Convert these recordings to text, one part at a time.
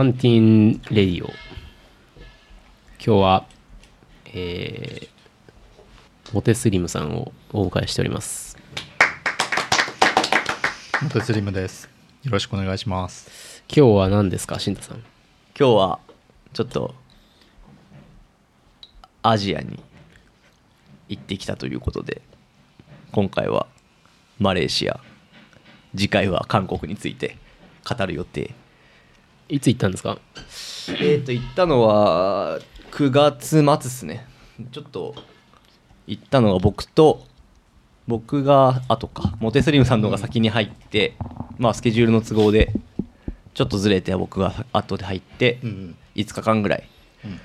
カンティンレディオ今日はえー、モテスリムさんをお迎えしております。モテスリムです。よろしくお願いします。今日は何ですか新太さん？今日はちょっとアジアに行ってきたということで今回はマレーシア次回は韓国について語る予定いつ行ったんですか？えっ、と行ったのは9月末っすね。ちょっと行ったのは僕と僕が後か。モテスリムさんの方が先に入って、まあスケジュールの都合でちょっとずれて僕が後で入ってうん5日間ぐらい、うん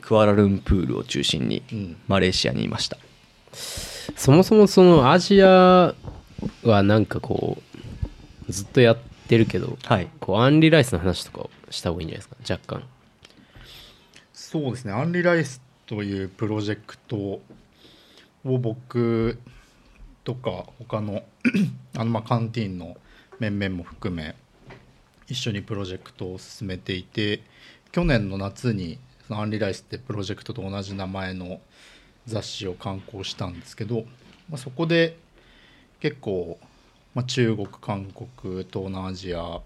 クアラルンプールを中心にうん。マレーシアにいました、そもそもそのアジアはなんかこうずっとやってるけどはい。こうアンリライスの話とかをした方がいいんじゃないですか？若干。そうですね。アンリライスというプロジェクトを僕とか他の あのまあカンティーンの面々も含め一緒にプロジェクトを進めていて去年の夏にそのアンリライスってプロジェクトと同じ名前の雑誌を刊行したんですけど、まあ、そこで結構、まあ、中国韓国東南アジア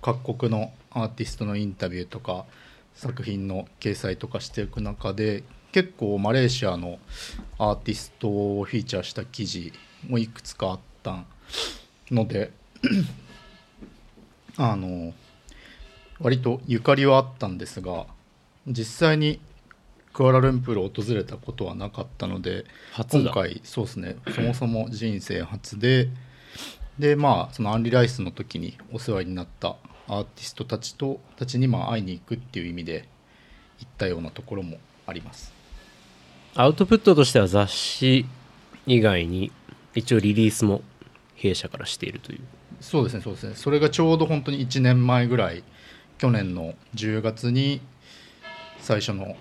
各国のアーティストのインタビューとか作品の掲載とかしていく中で結構マレーシアのアーティストをフィーチャーした記事もいくつかあったのであの割とゆかりはあったんですが実際にクアラルンプールを訪れたことはなかったので今回そうですね。そもそも人生初ででまあそのアンリライスの時にお世話になったアーティストたちとたちにまあ会いに行くっていう意味で行ったようなところもあります。アウトプットとしては雑誌以外に一応リリースも弊社からしているという。そうですねそうですね。それがちょうど本当に1年前ぐらい去年の10月に最初の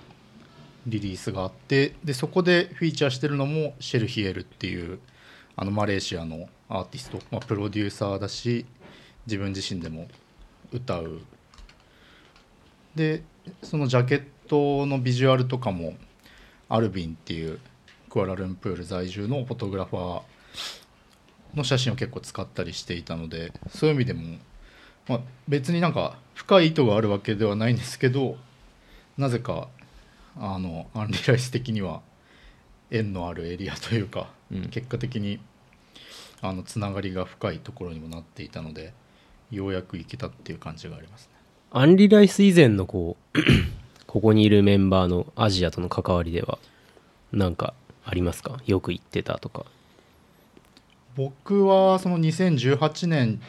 リリースがあってでそこでフィーチャーしてるのもシェルヒエルっていうあのマレーシアのアーティスト、まあ、プロデューサーだし自分自身でも歌う。でそのジャケットのビジュアルとかもアルビンっていうクアラルンプール在住のフォトグラファーの写真を結構使ったりしていたのでそういう意味でも、まあ、別になんか深い意図があるわけではないんですけどなぜかあのアンリライス的には縁のあるエリアというか、うん結果的にあのつながりが深いところにもなっていたのでようやく行けたっていう感じがありますね。アンリライス以前のこうここにいるメンバーのアジアとの関わりではなんかありますかよく行ってたとか僕はその2018年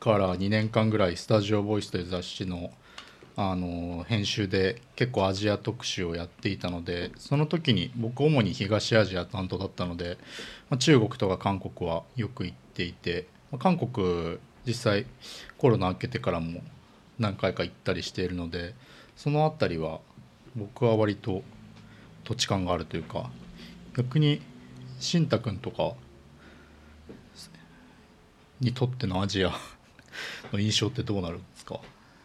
から2年間ぐらいスタジオボイスという雑誌のあの編集で結構アジア特集をやっていたのでその時に僕主に東アジア担当だったので、まあ、中国とか韓国はよく行っていて、まあ韓国実際コロナ明けてからも何回か行ったりしているのでその辺りは僕は割と土地感があるというか逆に新太君とかにとってのアジアの印象ってどうなるんですか？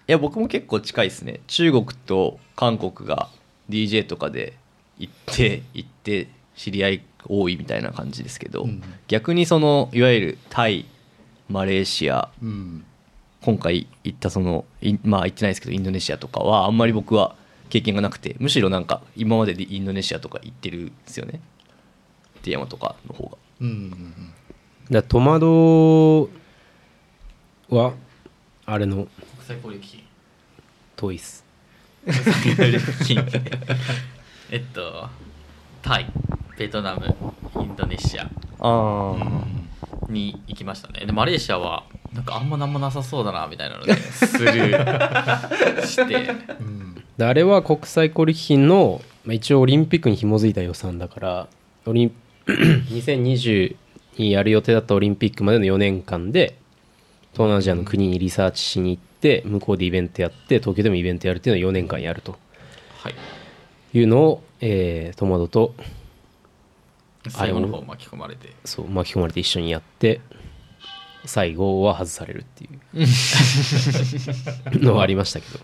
や僕も結構近いですね。中国と韓国が DJ とかで行って行って知り合い多いみたいな感じですけど、うん。逆にそのいわゆるタイマレーシアうん。今回行ったそのいまあ行ってないですけどインドネシアとかはあんまり僕は経験がなくてむしろなんか今まででインドネシアとか行ってるんですよね。ティアマとかの方が。うんうんだ戸惑はあれの国際交流基金。トイス。えっとタイベトナムインドネシア。あに行きましたね。でマレーシアはなんかあんまなんもなさそうだなみたいなのでスルーして。うん。であれは国際交流基金の、まあ、一応オリンピックに紐づいた予算だからオリン 2020にやる予定だったオリンピックまでの4年間で東南アジアの国にリサーチしに行って向こうでイベントやって東京でもイベントやるっていうのを4年間やると。はい。いうのを、えー、トマトと最後の方巻き込まれて。そう巻き込まれて一緒にやって最後は外されるっていう。のはありましたけど。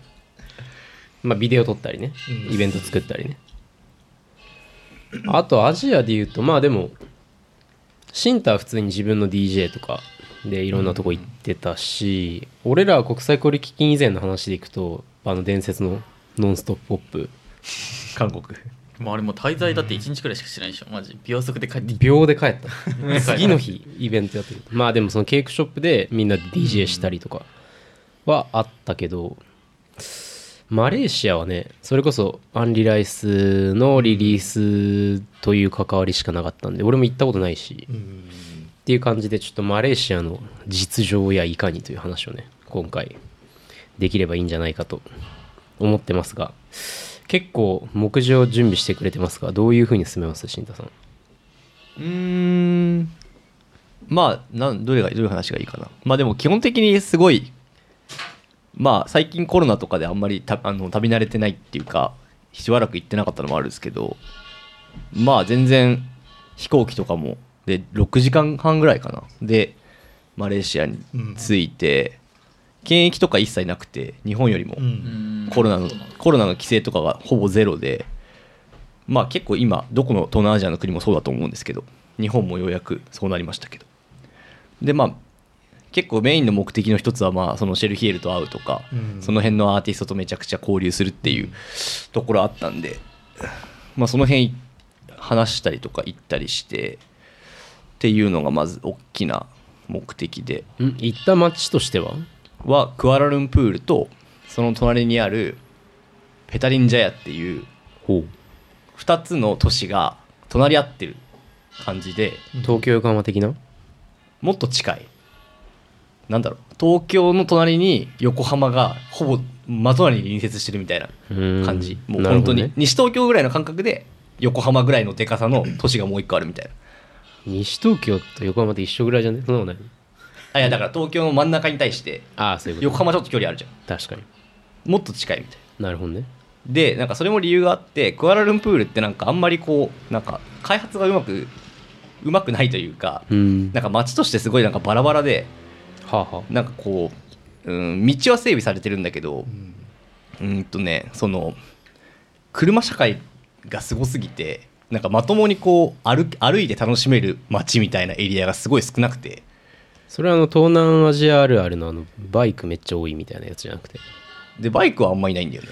まあビデオ撮ったりね。うん。イベント作ったりね。あとアジアで言うとまあでもシンタは普通に自分の DJ とかでいろんなとこ行ってたし、俺らは国際交流基金以前の話でいくとあの伝説のノンストップポップ。韓国。もうあれもう滞在だって1日くらいしかしてないでしょ。マジ。秒速で帰って秒で帰った。次の日イベントやってる。まあでもそのケーキショップでみんなで DJ したりとかはあったけど、マレーシアはねそれこそアンリライスのリリースという関わりしかなかったんで俺も行ったことないし、うんっていう感じでちょっとマレーシアの実情やいかにという話をね今回できればいいんじゃないかと思ってますが結構目次を準備してくれてますがどういうふうに進めます新太さん？うーん。まあなんどれがどういう話がいいかな。まあでも基本的にすごいまあ最近コロナとかであんまりたあの旅慣れてないっていうかしばらく行ってなかったのもあるんですけどまあ全然飛行機とかもで6時間半ぐらいかな。でマレーシアに着いて、検疫とか一切なくて日本よりも。うんうん。コロナのコロナの規制とかがほぼゼロでまあ結構今どこの東南アジアの国もそうだと思うんですけど日本もようやくそうなりましたけど。でまあ結構メインの目的の一つはまあそのシェルヒエルと会うとか、うん。その辺のアーティストとめちゃくちゃ交流するっていうところあったんでまあその辺話したりとか行ったりしてっていうのがまず大きな目的で。ん行った街としては？はクアラルンプールとその隣にあるペタリンジャヤっていうほ2つの都市が隣り合ってる感じでう東京横浜的な？もっと近い。なんだろう。東京の隣に横浜がほぼ真隣に隣接してるみたいなうん。感じ。もう本当に、西東京ぐらいの感覚で横浜ぐらいのでかさの都市がもう一個あるみたいな西東京と横浜って一緒ぐらいじゃね？そんなことない。あいやだから東京の真ん中に対してああそういうこと。横浜ちょっと距離あるじゃ確かに。んもっと近いみたいな。なるほどね。でなんかそれも理由があってクアラルンプールってなんかあんまりこうなんか開発がうまくうまくないというかうん。なんか街としてすごいなんかバラバラではあはあ。なんかこう、うん、道は整備されてるんだけどうん。うんとねその車社会がすごすぎてなんかまともにこう歩歩いて楽しめる街みたいなエリアがすごい少なくて。それはあの東南アジアあるあるのあのバイクめっちゃ多いみたいなやつじゃなくて。でバイクはあんまりいないんだよね。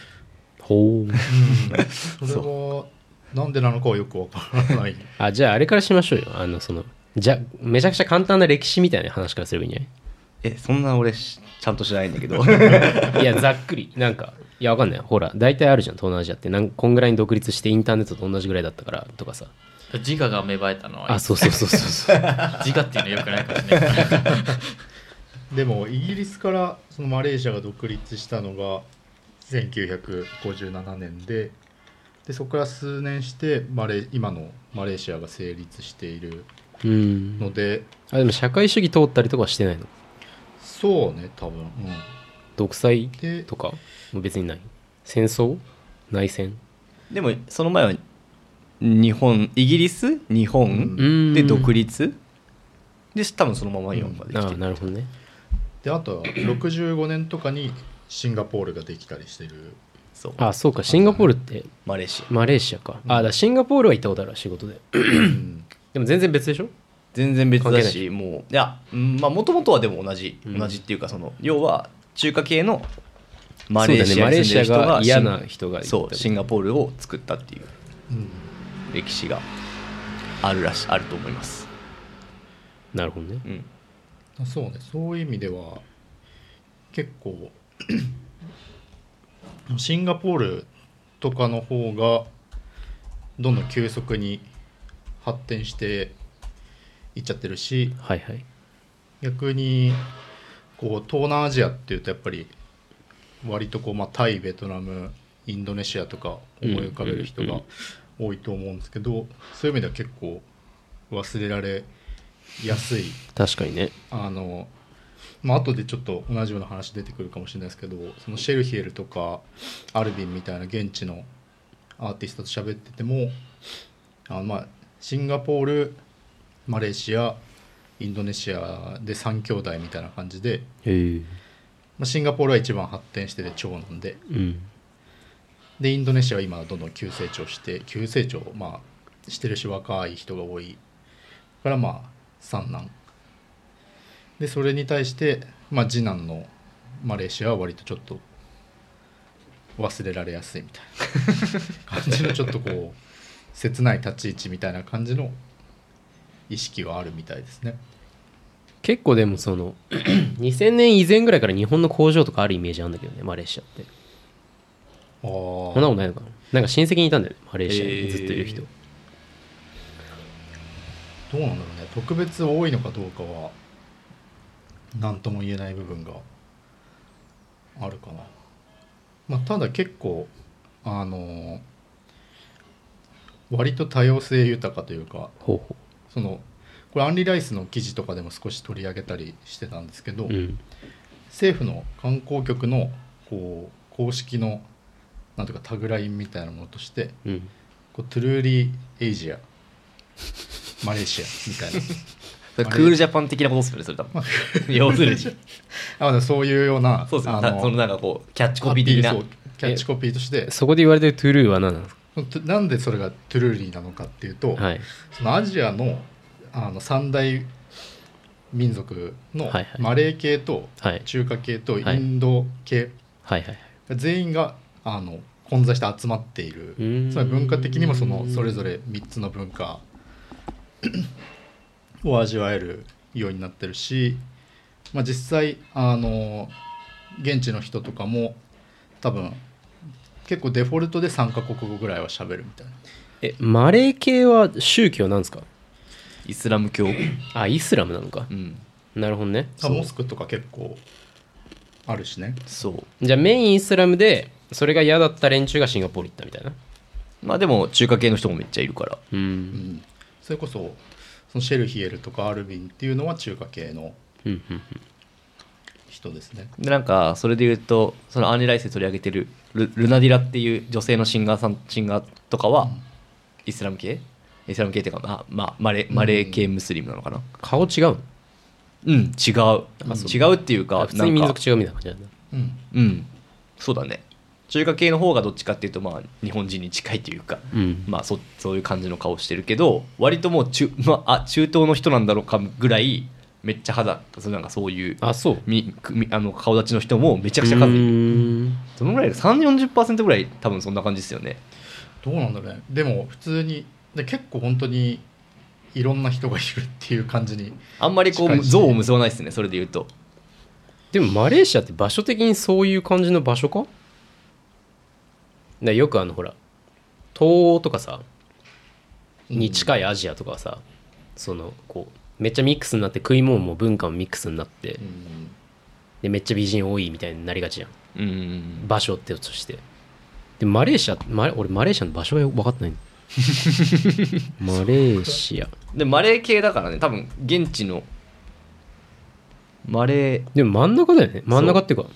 ほう。それはなんでなのかはよくわからない。あじゃああれからしましょうよ。あのそのじゃめちゃくちゃ簡単な歴史みたいな話からすればいいんじゃえそんな俺しちゃんと知らないんだけど。な いいやざっくり。なんかいやわかんない。ほら大体あるじゃん東南アジアって。なんこんぐらいに独立してインターネットと同じぐらいだったからとかさ。自我が芽生えたのはあそうそうそうそう。そう自我っていうのよくないかもしれない。でもイギリスからそのマレーシアが独立したのが1957年ででそこから数年してマレ今のマレーシアが成立しているうん。のであでも社会主義通ったりとかはしてないの？そうね多分、うん、独裁でとか？も別にない。戦争？内戦？でもその前は日本イギリス？日本、うん。で独立？で多分そのまま今まで来ああてる、なるほどね。であとは65年とかにシンガポールができたりしてる。そう。あそうか。シンガポールって？マレーシア。マレーシアか、あだからシンガポールは行ったことあるわ仕事で。うん。でも全然別でしょ？全然別だ関しもう。いやうんまあもともとはでも同じ、うん。同じっていうかその要は中華系のマレーシアに住んでる人マレーシアがが嫌な人がそうシンガポールを作ったっていう。うん歴史があるらしあると思います、なるほどね。うん、そうね。そういう意味では結構 シンガポールとかの方がどんどん急速に発展していっちゃってるしはいはい。逆にこう東南アジアっていうとやっぱり割とこう、まあ、タイベトナムインドネシアとか思い浮かべる人が多いと思うんですけどそういう意味では結構忘れられやすい。確かにね。あのまあ後でちょっと同じような話出てくるかもしれないですけどそのシェルヒエルとかアルビンみたいな現地のアーティストと喋っててもあのまあシンガポールマレーシアインドネシアで3兄弟みたいな感じで、まあ、シンガポールは一番発展してて長男で。うん。でインドネシアは今どんどん急成長して急成長まあしてるし若い人が多い。からまあ三男。でそれに対して、まあ、次男のマレーシアは割とちょっと忘れられやすいみたいな感じのちょっとこう切ない立ち位置みたいな感じの意識はあるみたいですね。結構でもその 2000年以前ぐらいから日本の工場とかあるイメージあるんだけどねマレーシアって。ああそんなことないのかな？なんか親戚にいたんだよねマレーシアに。ずっといる人、どうなんだろうね。特別多いのかどうかは何とも言えない部分があるかな、まあ、ただ結構あの割と多様性豊かというかほうほそのこれアンリライスの記事とかでも少し取り上げたりしてたんですけど、ううん。政府の観光局のこう公式のなんていうかタグラインみたいなものとしてうん。こう Truly Asia Malaysia みたいな。クールジャパン的なことですよねそれ多分。要するに。あそういうようなそうですあのよそのなんかこうキャッチコピー的な。キャッチコピーとして。そこで言われてる true は何なんですか？なんでそれが truly なのかっていうと、はい。そのアジアのあの三大民族のマレー系とはい。中華系とイはい。ンド系はいはい全員があの混在して集まっている。つまり文化的にもそのそれぞれ3つの文化を味わえるようになってるし、まあ、実際あの現地の人とかも多分結構デフォルトで3カ国語ぐらいは喋るみたいな。えマレー系は宗教なんですか？イスラム教。あイスラムなのか。うん。なるほどね。あモスクとか結構あるしね。そう。じゃあメインイスラムでそれが嫌だった連中がシンガポール行ったみたいな？まあでも中華系の人もめっちゃいるから。ううん。んそれこそそのシェルヒエルとかアルビンっていうのは中華系のうんうん人ですね。でなんかそれで言うとそのアンリライスで取り上げてるルルナディラっていう女性のシンガーさんシンガーとかはイスラム系？イスラム系っていうか、まあまあ、マレマレー系ムスリムなのかな？顔違う？のうん、違う。違うっていうか普通に民族違うみたいな感じだうん。うん。そうだね。中華系の方がどっちかっていうとまあ日本人に近いというか、うん。まあそそういう感じの顔してるけど割ともう中, まあ、あ中東の人なんだろうかぐらいめっちゃ肌そうなんかそういうあそう。みくみあの顔立ちの人もめちゃくちゃ数い。るうーん。どのぐらい3 4 0ぐらい多分そんな感じですよね。どうなんだろうね。でも普通にで結構本当にいろんな人がいるっていう感じにあんまりこう像を結ばないですねそれで言うと。でもマレーシアって場所的にそういう感じの場所か？だからよくあのほら東欧とかさに近いアジアとかはさ、そのこうめっちゃミックスになって食い物も文化もミックスになって、うん。でめっちゃ美人多いみたいになりがちじゃん。うん。場所ってとして。でマレーシアマレ俺マレーシアの場所が分かってない。の マレーシア。でマレー系だからね。多分現地の。マレー。でも真ん中だよね。真ん中っていうか。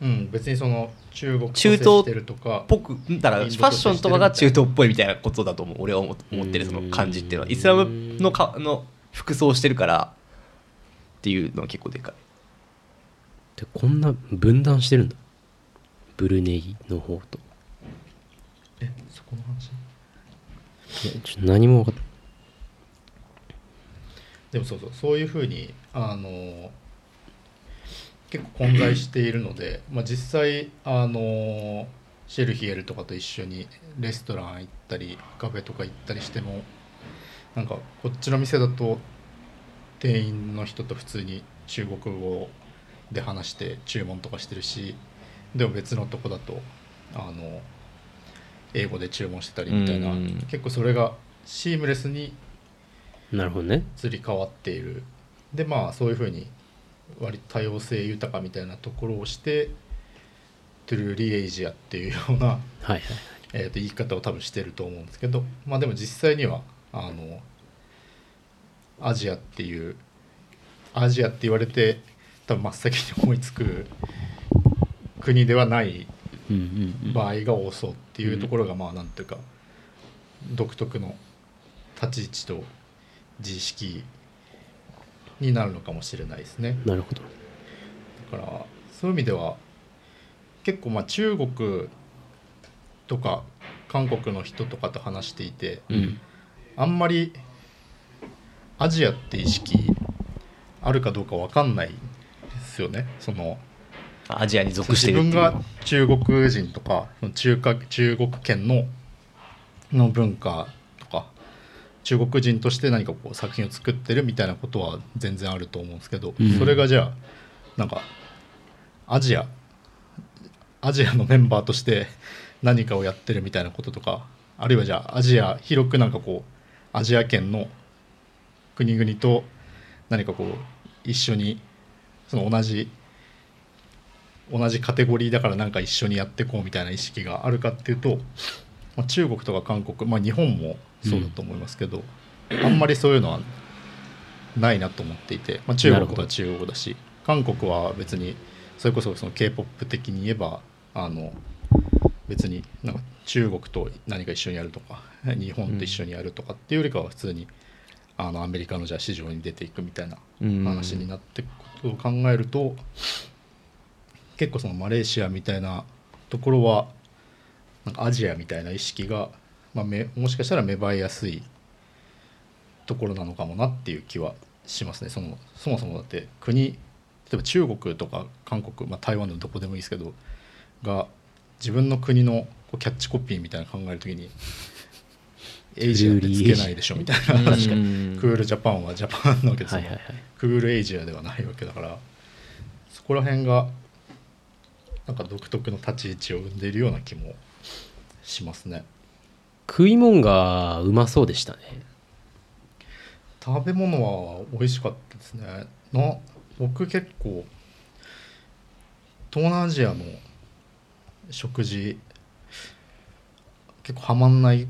うん、別にその中国と中東接してるとかぽくだからファッションとかが中東っぽいみたいなことだと思う。俺は思思ってるその感じっていうのは。イスラムのかの服装をしてるからっていうのは結構でかい。でこんな分断してるんだ。ブルネイの方と。えそこの話？いやちょっと何も分かっでもそうそうそういうふうにあの結構混在しているので、まあ、実際あのシェルヒエルとかと一緒にレストラン行ったりカフェとか行ったりしてもなんかこっちの店だと店員の人と普通に中国語で話して注文とかしてるしでも別のとこだとあの英語で注文してたりみたいなうん。結構それがシームレスになるほどね。移り変わっている。でまあそういうふうに割と多様性豊かみたいなところをしてトゥルーリエイジアっていうような、はいはい。えーと言い方を多分してると思うんですけどまあでも実際にはあのアジアっていうアジアって言われて多分真っ先に思いつく国ではない場合が多そうっていうところがまあなんていうか独特の立ち位置と自意識になるのかもしれないですね。なるほど。だからそういう意味では結構まあ中国とか韓国の人とかと話していてうんあんまりアジアって意識あるかどうか分かんないですよね。そのアジアに属し自分てるっていう。が中国人とか中華中国圏のの文化とか中国人として何かこう作品を作ってるみたいなことは全然あると思うんですけど、うん。それがじゃあなんかアジアアジアのメンバーとして何かをやってるみたいなこととかあるいはじゃあアジア広くなんかこうアジア圏の国々と何かこう一緒にその同じ同じカテゴリーだからなんか一緒にやっていこうみたいな意識があるかっていうと、まあ、中国とか韓国、まあ、日本もそうだと思いますけど、あんまりそういうのはないなと思っていて、まあ、中国は中国だし韓国は別にそれこそその k p o p 的に言えばあの別になんか中国と何か一緒にやるとか日本と一緒にやるとかっていうよりかは普通にあのアメリカのじゃあ市場に出ていくみたいなうん。話になっていくことを考えると結構そのマレーシアみたいなところはなんかアジアみたいな意識が、まあ、めもしかしたら芽生えやすいところなのかもなっていう気はしますね。そのそもそもだって国例えば中国とか韓国、まあ、台湾でもどこでもいいですけどが自分の国のこうキャッチコピーみたいなの考えるときにエイジアでつけないでしょみたいな。確かクにールジャパンはジャパンなわけですよ、はいはいはい。クールエイジアではないわけだからそこら辺がなんか独特の立ち位置を生んでいるような気もしますね。食い物がうまそうでしたね。食べ物は美味しかったですね。な僕結構東南アジアの食事結構ハマんない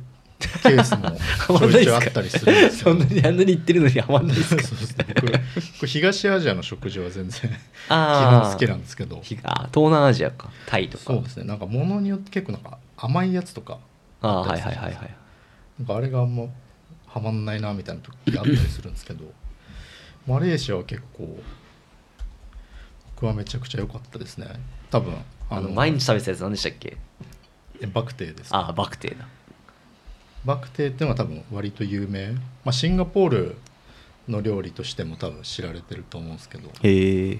ケースも ちょいちょいあったりするんですそよんなにあんなに言ってるのにハマんないですか？そうですね僕僕東アジアの食事は全然基あ本好きなんですけど。ひあ東南アジアか。タイとか。そうですね。なんか物によって結構なんか甘いやつとかああはいはいはいはいなんかあれがあんまはまんないなみたいな時あったりするんですけど。マレーシアは結構僕はめちゃくちゃ良かったですね。多分あの毎日食べてたやつ何でしたっけ？えバクテーですああバクテーだ。バクテーっていうのは多分割と有名、まあ、シンガポールの料理としても多分知られてると思うんですけど。へえ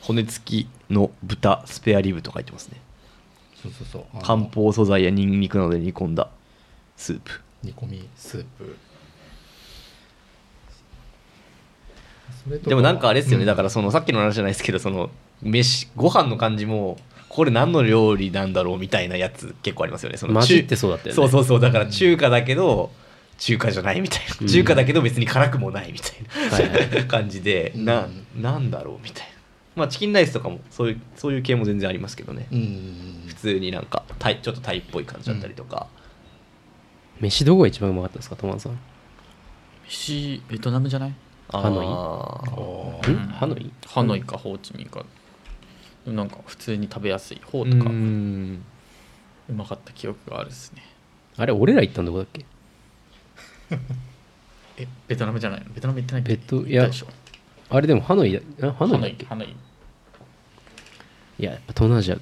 骨付きの豚スペアリブと書いてますね。そうそうそう。漢方素材やニンニクなどで煮込んだスープ。煮込みスープ。でもなんかあれですよね、うんだからそのさっきの話じゃないですけどその飯ご飯の感じもこれ何の料理なんだろうみたいなやつ結構ありますよね。その混じっ中てそうだったよね。そうそうそうだから中華だけど中華じゃないみたいな、うん。中華だけど別に辛くもないみたいな、はい。は い感じで、うん。ななんだろうみたいな。まあチキンライスとかもそういうそういう系も全然ありますけどね、うん普通になんかタイちょっとタイっぽい感じだったりとか、飯どこが一番うまかったですかトマンさん。ん飯ベトナムじゃない？ハノイ？ハノイ？ハノイかホーチミンかなんか普通に食べやすい方とかううんまかった記憶があるですね。あれ俺ら行ったんどこだっけ？えベトナムじゃないの？ベトナム行ってないベト行ったでしょ？あれでもハノイだあハノイだっけ？ハノイいややっぱ東南アジア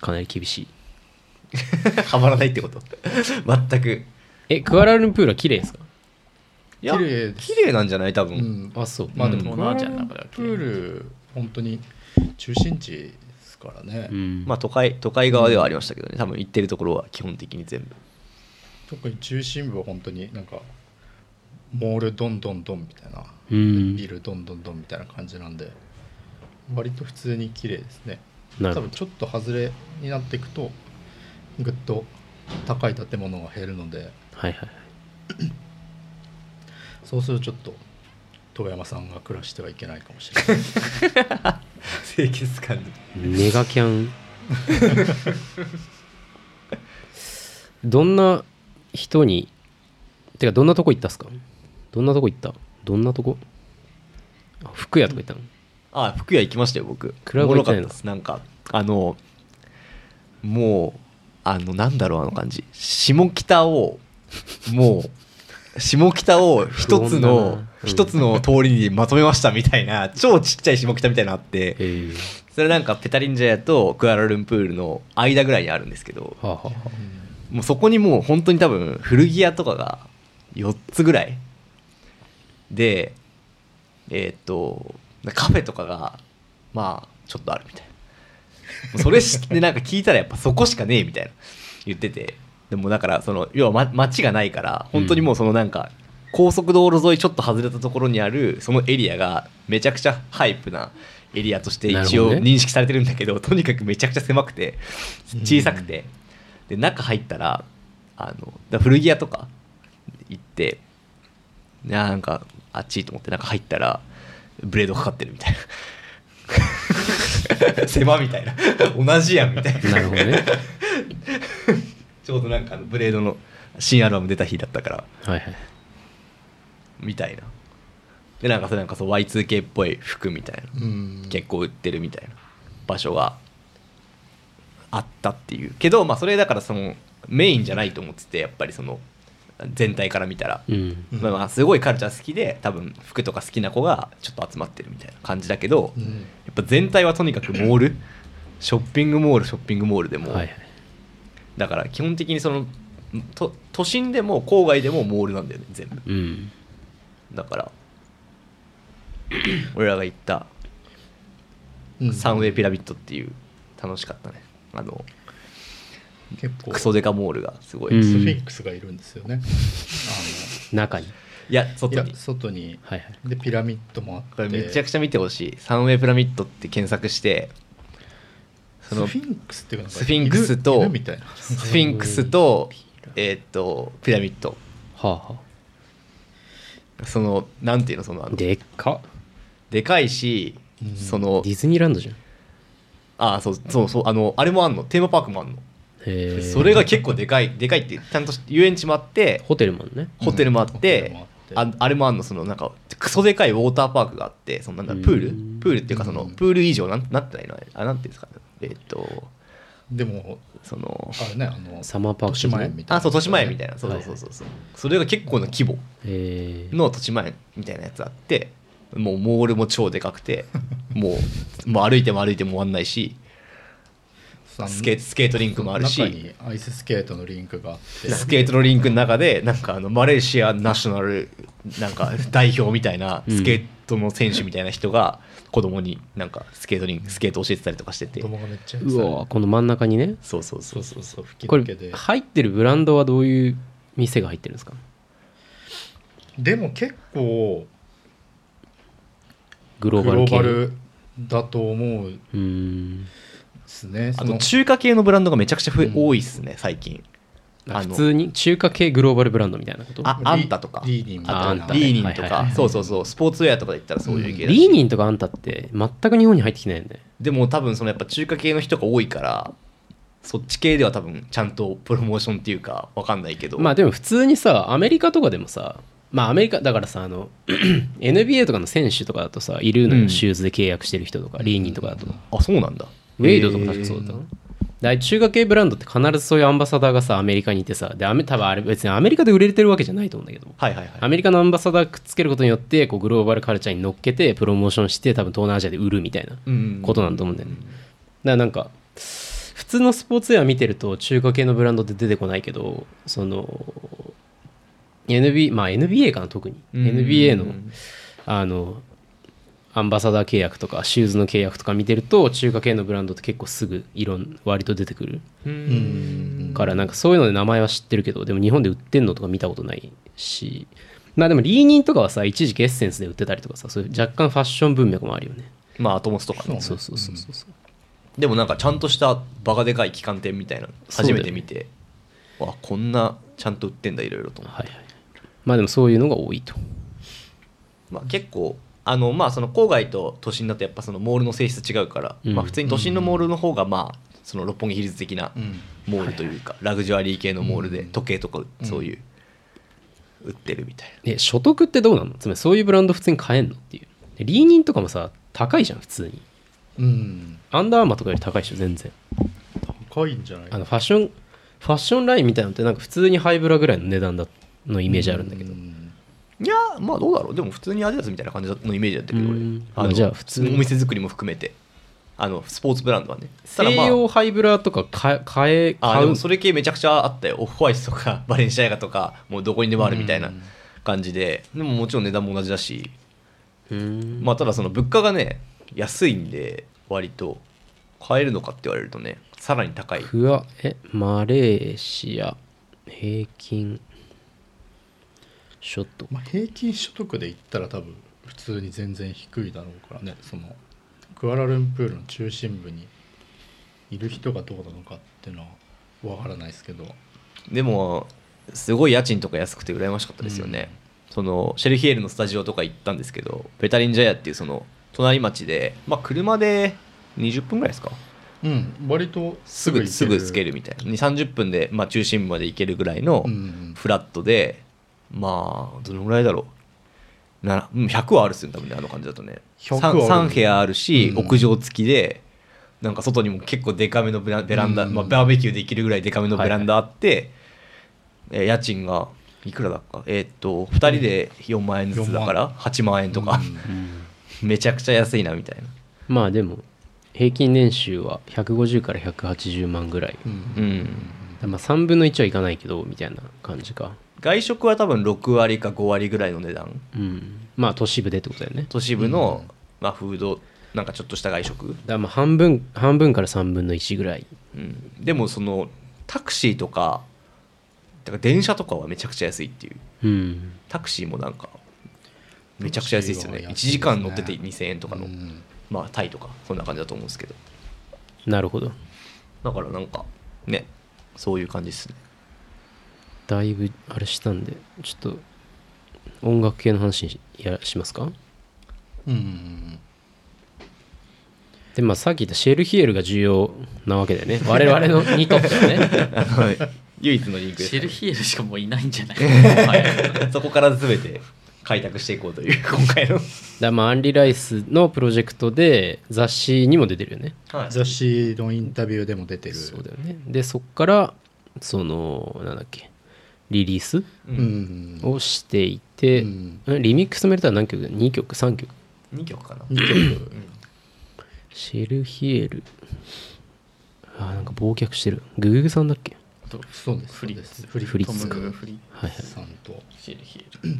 かなり厳しい。はまらないってこと？全く。えクアラルンプールは綺麗ですか？いや綺麗です。綺麗なんじゃない？多分、うん。あそう。まあでうん。も東南アジアの中では綺プ麗ール本当に中心地ですからね、うん。まあ都会都会側ではありましたけどね。多分行ってるところは基本的に全部。特に中心部は本当になんかモールどんどんどんみたいな、うん。ビルどんどんどんみたいな感じなんで。割と普通に綺麗ですね。多分ちょっと外れになっていくとぐっと高い建物が減るので。はいはいはい。そうするとちょっと遠山さんが暮らしてはいけないかもしれない。清潔感ネガキャン。どんな人にてかどんなとこ行ったっすか？どんなとこ行った？どんなとこ？あ服屋とか行ったの？あ服屋行きましたよ僕。クラブ行ったです。なんかあのもうあのなんだろうあの感じ。下北をもう下北を一つの一つの通りにまとめましたみたいな超ちっちゃい下北みたいなのあってそれなんかペタリンジャヤとクアラルンプールの間ぐらいにあるんですけどもうそこにもう本当に多分古着屋とかが4つぐらい。でえーっとカフェとかがまあちょっとあるみたいな。それ知って なんか聞いたらやっぱそこしかねえみたいな言ってて。でもだからその要は、ま、街がないから本当にもうそのなんか高速道路沿いちょっと外れたところにあるそのエリアがめちゃくちゃハイプなエリアとして一応認識されてるんだけどとにかくめちゃくちゃ狭くて小さくて、で中入ったらあの古着屋とか行ってなんかあっちいと思って中入ったらブレードかかってるみたいな。狭みたいな。同じやんみたいな。なるほどね。ちょうどなんかブレードの新アルバム出た日だったから。はいはいみたいな。でなんかそれなんかそう Y2K っぽい服みたいな。うん。結構売ってるみたいな。場所があったっていう。けどまあそれだからそのメインじゃないと思っててやっぱりその全体から見たら、うん。うん。まあまあすごいカルチャー好きで多分服とか好きな子がちょっと集まってるみたいな感じだけど、やっうんぱ全体はとにかくモール。ショッピングモールショッピングモールでも、はいはい。だから基本的にそのと都心でも郊外でもモールなんだよね全部。うんだから。俺らが行ったうん。サンウェイピラミッドっていう楽しかったね。あの結構。クソデカモールがすごい、うん。スフィンクスがいるんですよね、中に。いや外に。外に。はいはい。でピラミッドもあって。これめちゃくちゃ見てほしい。サンウェイピラミッドって検索してそのスフィンクスっていうかスフィンクスとスフィンクスとえーっとピラミッド。はあはそのなんていうのそのあのあでっか。でかいし、うん。そのディズニーランドじゃん。あそうそうそうあのあれもあんの。テーマパークもあんの。へえそれが結構でかいでかいってちゃんと遊園地もあってホテルもね。ホテルもあっうん。ホテルてもあってああれもあんのそのなんかクソでかいウォーターパークがあってそのなんだプール？うん。プールっていうかそのうんプール以上なんなってないのあれ？あなんていうんですかね。えーっとでもそのあれねあのサマーパーク豊島園みたいな。あそう豊島園みたいな。そうそうそうそう。そうそれが結構な規模。の豊島園みたいなやつあってもうモールも超でかくて もうもう歩いても歩いても終わんないしさスケスケートリンクもあるし中にアイススケートのリンクがあって。スケートのリンクの中でなんかあのマレーシアナショナルなんか代表みたいなうん。スケートの選手みたいな人が子供になんかスケートリンクスケート教えてたりとかしてて。子供がめっちゃうわこの真ん中にね。そうそうそそううそうそう吹きこ抜けでれ入ってるブランドはどういう店が入ってるんですかでも結構グログーバル系ローバルだと思ううーんですねあと中華系のブランドがめちゃくちゃ増え、うん多いっすね最近普通に中華系グローバルブランドみたいなこと？ああんたとか。リーニンああんたね。リーニンとか。そうそうそう。スポーツウェアとかで言ったらそういう系だし。リーニンとかあんたって全く日本に入ってきてないよね。でも多分そのやっぱ中華系の人が多いからそっち系では多分ちゃんとプロモーションっていうかわかんないけど。まあでも普通にさアメリカとかでもさまあアメリカだからさあの NBA とかの選手とかだとさいるのよ、うん。シューズで契約してる人とかリーニンとかだと、あそうなんだ。ウェイドとか確かそうだったの？だ中華系ブランドって必ずそういうアンバサダーがさアメリカにいてさでアメ多分あれ別にアメリカで売れてるわけじゃないと思うんだけどはいはいはい。アメリカのアンバサダーくっつけることによってこうグローバルカルチャーに乗っけてプロモーションして多分東南アジアで売るみたいなうんことなんだと思うんだよね。だからなんか普通のスポーツウェア見てると中華系のブランドって出てこないけどその NBA まあ NBA かな特に。うん。NBA のあのアンバサダー契約とかシューズの契約とか見てると中華系のブランドって結構すぐ色割と出てくる。うん。からなんかそういうので名前は知ってるけどでも日本で売ってんのとか見たことないし。まあでもリーニンとかはさ一時期エッセンスで売ってたりとかさそういう若干ファッション文脈もあるよね。まあアトモスとかね。そうそうそうそうそうそう。でもなんかちゃんとしたバカでかい旗艦店みたいなの初めて見て、わこんなちゃんと売ってんだいろいろとはいはい。まあでもそういうのが多いと。まあ、結構あのまあその郊外と都心だとやっぱそのモールの性質違うから、うん。まあ、普通に都心のモールの方がまあその六本木ヒルズ的なうんモールというか、ラグジュアリー系のモールでうん。時計とかうんそういう売ってるみたいな、え所得ってどうなの？つまりそういうブランド普通に買えんのっていう。でリーニンとかもさ高いじゃん普通に。うん。アンダーアーマーとかより高いでしょ全然。高いんじゃない？あのファッションファッションラインみたいなのってなんか普通にハイブラぐらいの値段だのイメージあるんだけど、うんいやまあどうだろう。でも普通にアディダスみたいな感じのイメージだったけど俺うん。あのまあじゃあ普通に。お店作りも含めて。あのスポーツブランドはね。ただ西まあ洋ハイブラとか買え買えあ買う？でもそれ系めちゃくちゃあったよ。オフホワイトとか バレンシアガとかもうどこにでもあるみたいなうん。感じで。でももちろん値段も同じだし。うんまあただその物価がね安いんで割と。買えるのかって言われるとねさらに高い。クアえマレーシア。平均ショット。まあ、平均所得で言ったら多分普通に全然低いだろうからね。そのクアラルンプールの中心部にいる人がどうなのかっていうのはわからないですけど。でもすごい家賃とか安くて羨ましかったですよね、そのシェルヒエルのスタジオとか行ったんですけどベタリンジャヤっていうその隣町でまあ車で20分ぐらいですか？うん割とすぐすぐつける。るみたいな。2 3 0分で、まあ、中心部まで行けるぐらいのうん。フラットで、まあどのぐらいだろう。なうん100はあるっすよね多分ねあの感じだとね。100 3, はある部屋あるし、うん。屋上付きでなんか外にも結構デカめのベラベランダ、うん。まあ、バーベキューできるぐらいデカめのベランダあって、えー家賃がいくらだっか？えーっと2人で4万円ずつだから8万。円とか、めちゃくちゃ安いなみたいな。まあでも平均年収は150から180万ぐらい、うん。うんまあ3分の1はいかないけどみたいな感じか外食は多分6割か5割ぐらいの値段。うん。まあ都市部でってことだよね。都市部の、まあ、フードなんかちょっとした外食、だまあ半分半分から3分の1ぐらい。うん、でもそのタクシーとかだから電車とかはめちゃくちゃ安いっていう。うん。タクシーもなんかめちゃくちゃ安いですよね。1すね。時間乗ってて2000円とかの、うん。まあタイとかそんな感じだと思うんですけど。なるほど。だからなんかねそういう感じですねだいぶあれしたんでちょっと音楽系の話しやしますか？うん。でまあさっき言ったシェルヒエルが重要なわけだよね。我々のにとってはね。あの 唯一のリンクです。シェルね、ヒエルしかもういないんじゃない？はい。そこから全て開拓していこうという 今回の、だまあアンリライスのプロジェクトで雑誌にも出てるよね。雑誌のインタビューでも出てる。そうだよね。でそっからそのなんだっけリリース？をしていて、うん。んリミックスめれたら何曲 ?2 曲？3曲2曲かな。2曲。シェルヒエル。あーなんか忘却してる。グググさんだっけ？とそうです。フリそうです。フリフリットツフリはいはい。さんと。シェルヒエル。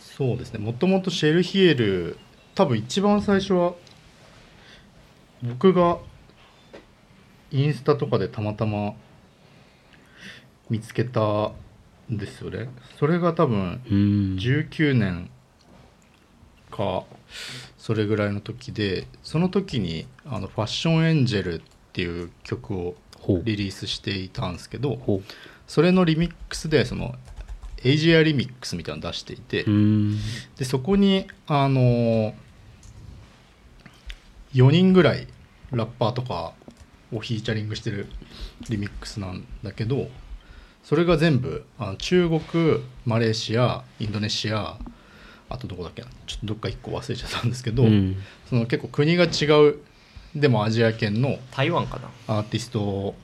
そうですね。もともとシェルヒエル多分一番最初は僕がインスタとかでたまたま見つけたんですよね。それが多分うーん19年かそれぐらいの時でその時にあの「ファッションエンジェル」っていう曲をリリースしていたんですけどそれのリミックスでそのエイジアリミックスみたいなの出していて、でそこにあの4人ぐらいラッパーとかをフィーチャリングしてるリミックスなんだけどそれが全部あの中国マレーシアインドネシアあとどこだっけなちょっとどっか1個忘れちゃったんですけど、うん。その結構国が違うでもアジア圏の台湾かな。アーティスト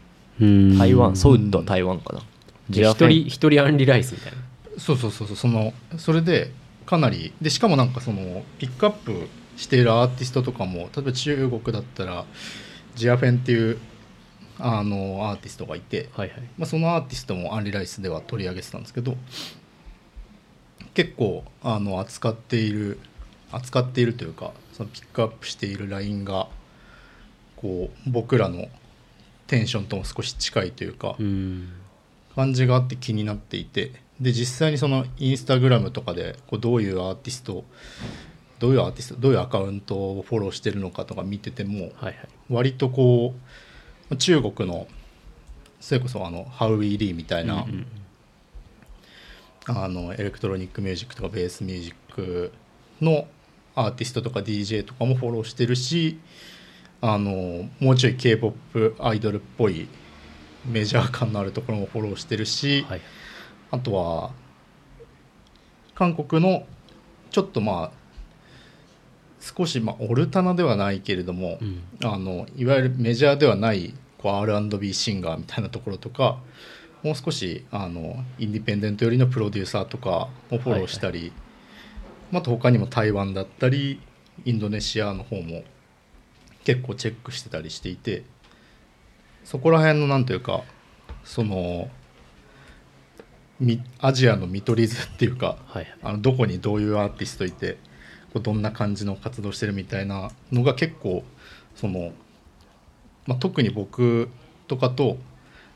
台湾ソウッドは台湾かな。じゃあ一人一人アンリライスみたいな。そうそうそうそうそのそれでかなりでしかもなんかそのピックアップしているアーティストとかも例えば中国だったらジアフェンっていうあのアーティストがいて、はいはい。まあ、そのアーティストもアンリライスでは取り上げてたんですけど結構あの扱っている扱っているというかそのピックアップしているラインがこう僕らのテンションとも少し近いというか、感じがあって気になっていてで実際にそのインスタグラムとかでこうどういうアーティストどういうアーティストどういうアカウントをフォローしてるのかとか見てても割とこう中国のそれこそあのハウイーリーみたいな、うんうんあのエレクトロニックミュージックとかベースミュージックのアーティストとか DJ とかもフォローしてるしあのもうちょい k p o p アイドルっぽいメジャー感のあるところもフォローしてるし、はい。あとは韓国のちょっとまあ少しまあオルタナではないけれども、うん。あのいわゆるメジャーではないこう R&B シンガーみたいなところとかもう少しあのインディペンデント寄りのプロデューサーとかもフォローしたり、まああと他にも台湾だったりインドネシアの方も結構チェックしてたりしていてそこら辺のなんというかそのみアジアの見取り図っていうかはいはい。あのどこにどういうアーティストいてどんな感じの活動してるみたいなのが結構その、まあ、特に僕とかと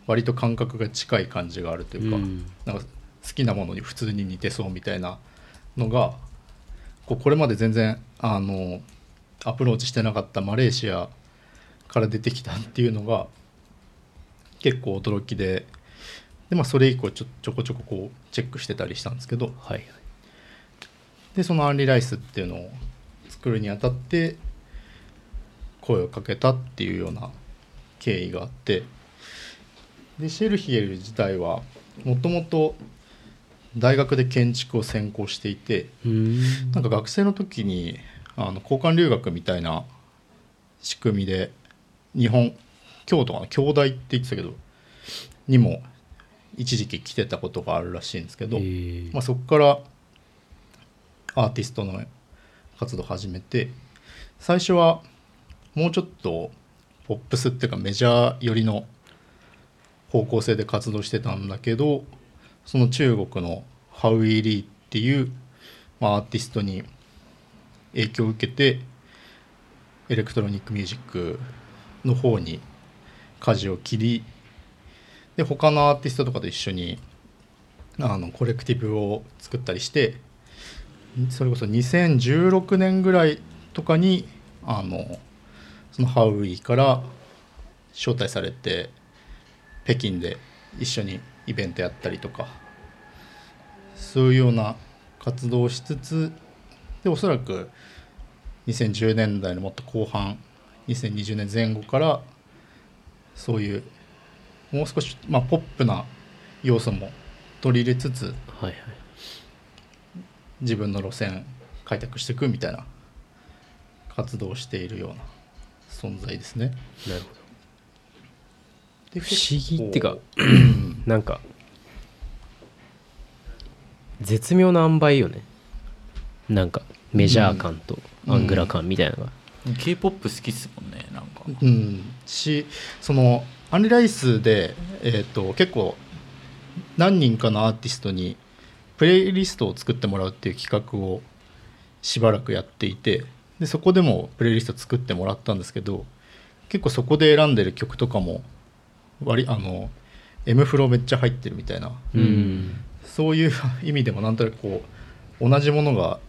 割と感覚が近い感じがあるというか,、うん。なんか好きなものに普通に似てそうみたいなのがこうこれまで全然あのアプローチしてなかったマレーシアから出てきたっていうのが結構驚きでで、まあ、それ以降ちょちょこちょここうチェックしてたりしたんですけどはいはいでそのアンリライスっていうのを作るにあたって声をかけたっていうような経緯があってでシェルヒエル自体はもともと大学で建築を専攻していてうん。なんか学生の時にあの交換留学みたいな仕組みで日本京都かな京大って言ってたけどにも一時期来てたことがあるらしいんですけど、えー。まあ、そこからアーティストの活動を始めて最初はもうちょっとポップスっていうかメジャー寄りの方向性で活動してたんだけどその中国のハウイ・リーっていう、まあ、アーティストに影響を受けてエレクトロニックミュージックの方に舵を切りで他のアーティストとかと一緒にあのコレクティブを作ったりしてそれこそ2016年ぐらいとかにあのそのハウイから招待されて北京で一緒にイベントやったりとかそういうような活動をしつつでおそらく2010年代のもっと後半2020年前後からそういうもう少し、まあ、ポップな要素も取り入れつつはいはい。自分の路線開拓していくみたいな活動をしているような存在ですね。なるほでど不思議ってかうんなんか絶妙な塩梅よね。なんかメジャー感とアングラ感みたいなのが、k p o p 好きっすもんねなんか。うん、しそのアンリライスで、えー、と結構何人かのアーティストにプレイリストを作ってもらうっていう企画をしばらくやっていてでそこでもプレイリスト作ってもらったんですけど結構そこで選んでる曲とかも割あの M フロめっちゃ入ってるみたいな。うん。そういう意味でもなんとなくこう同じものが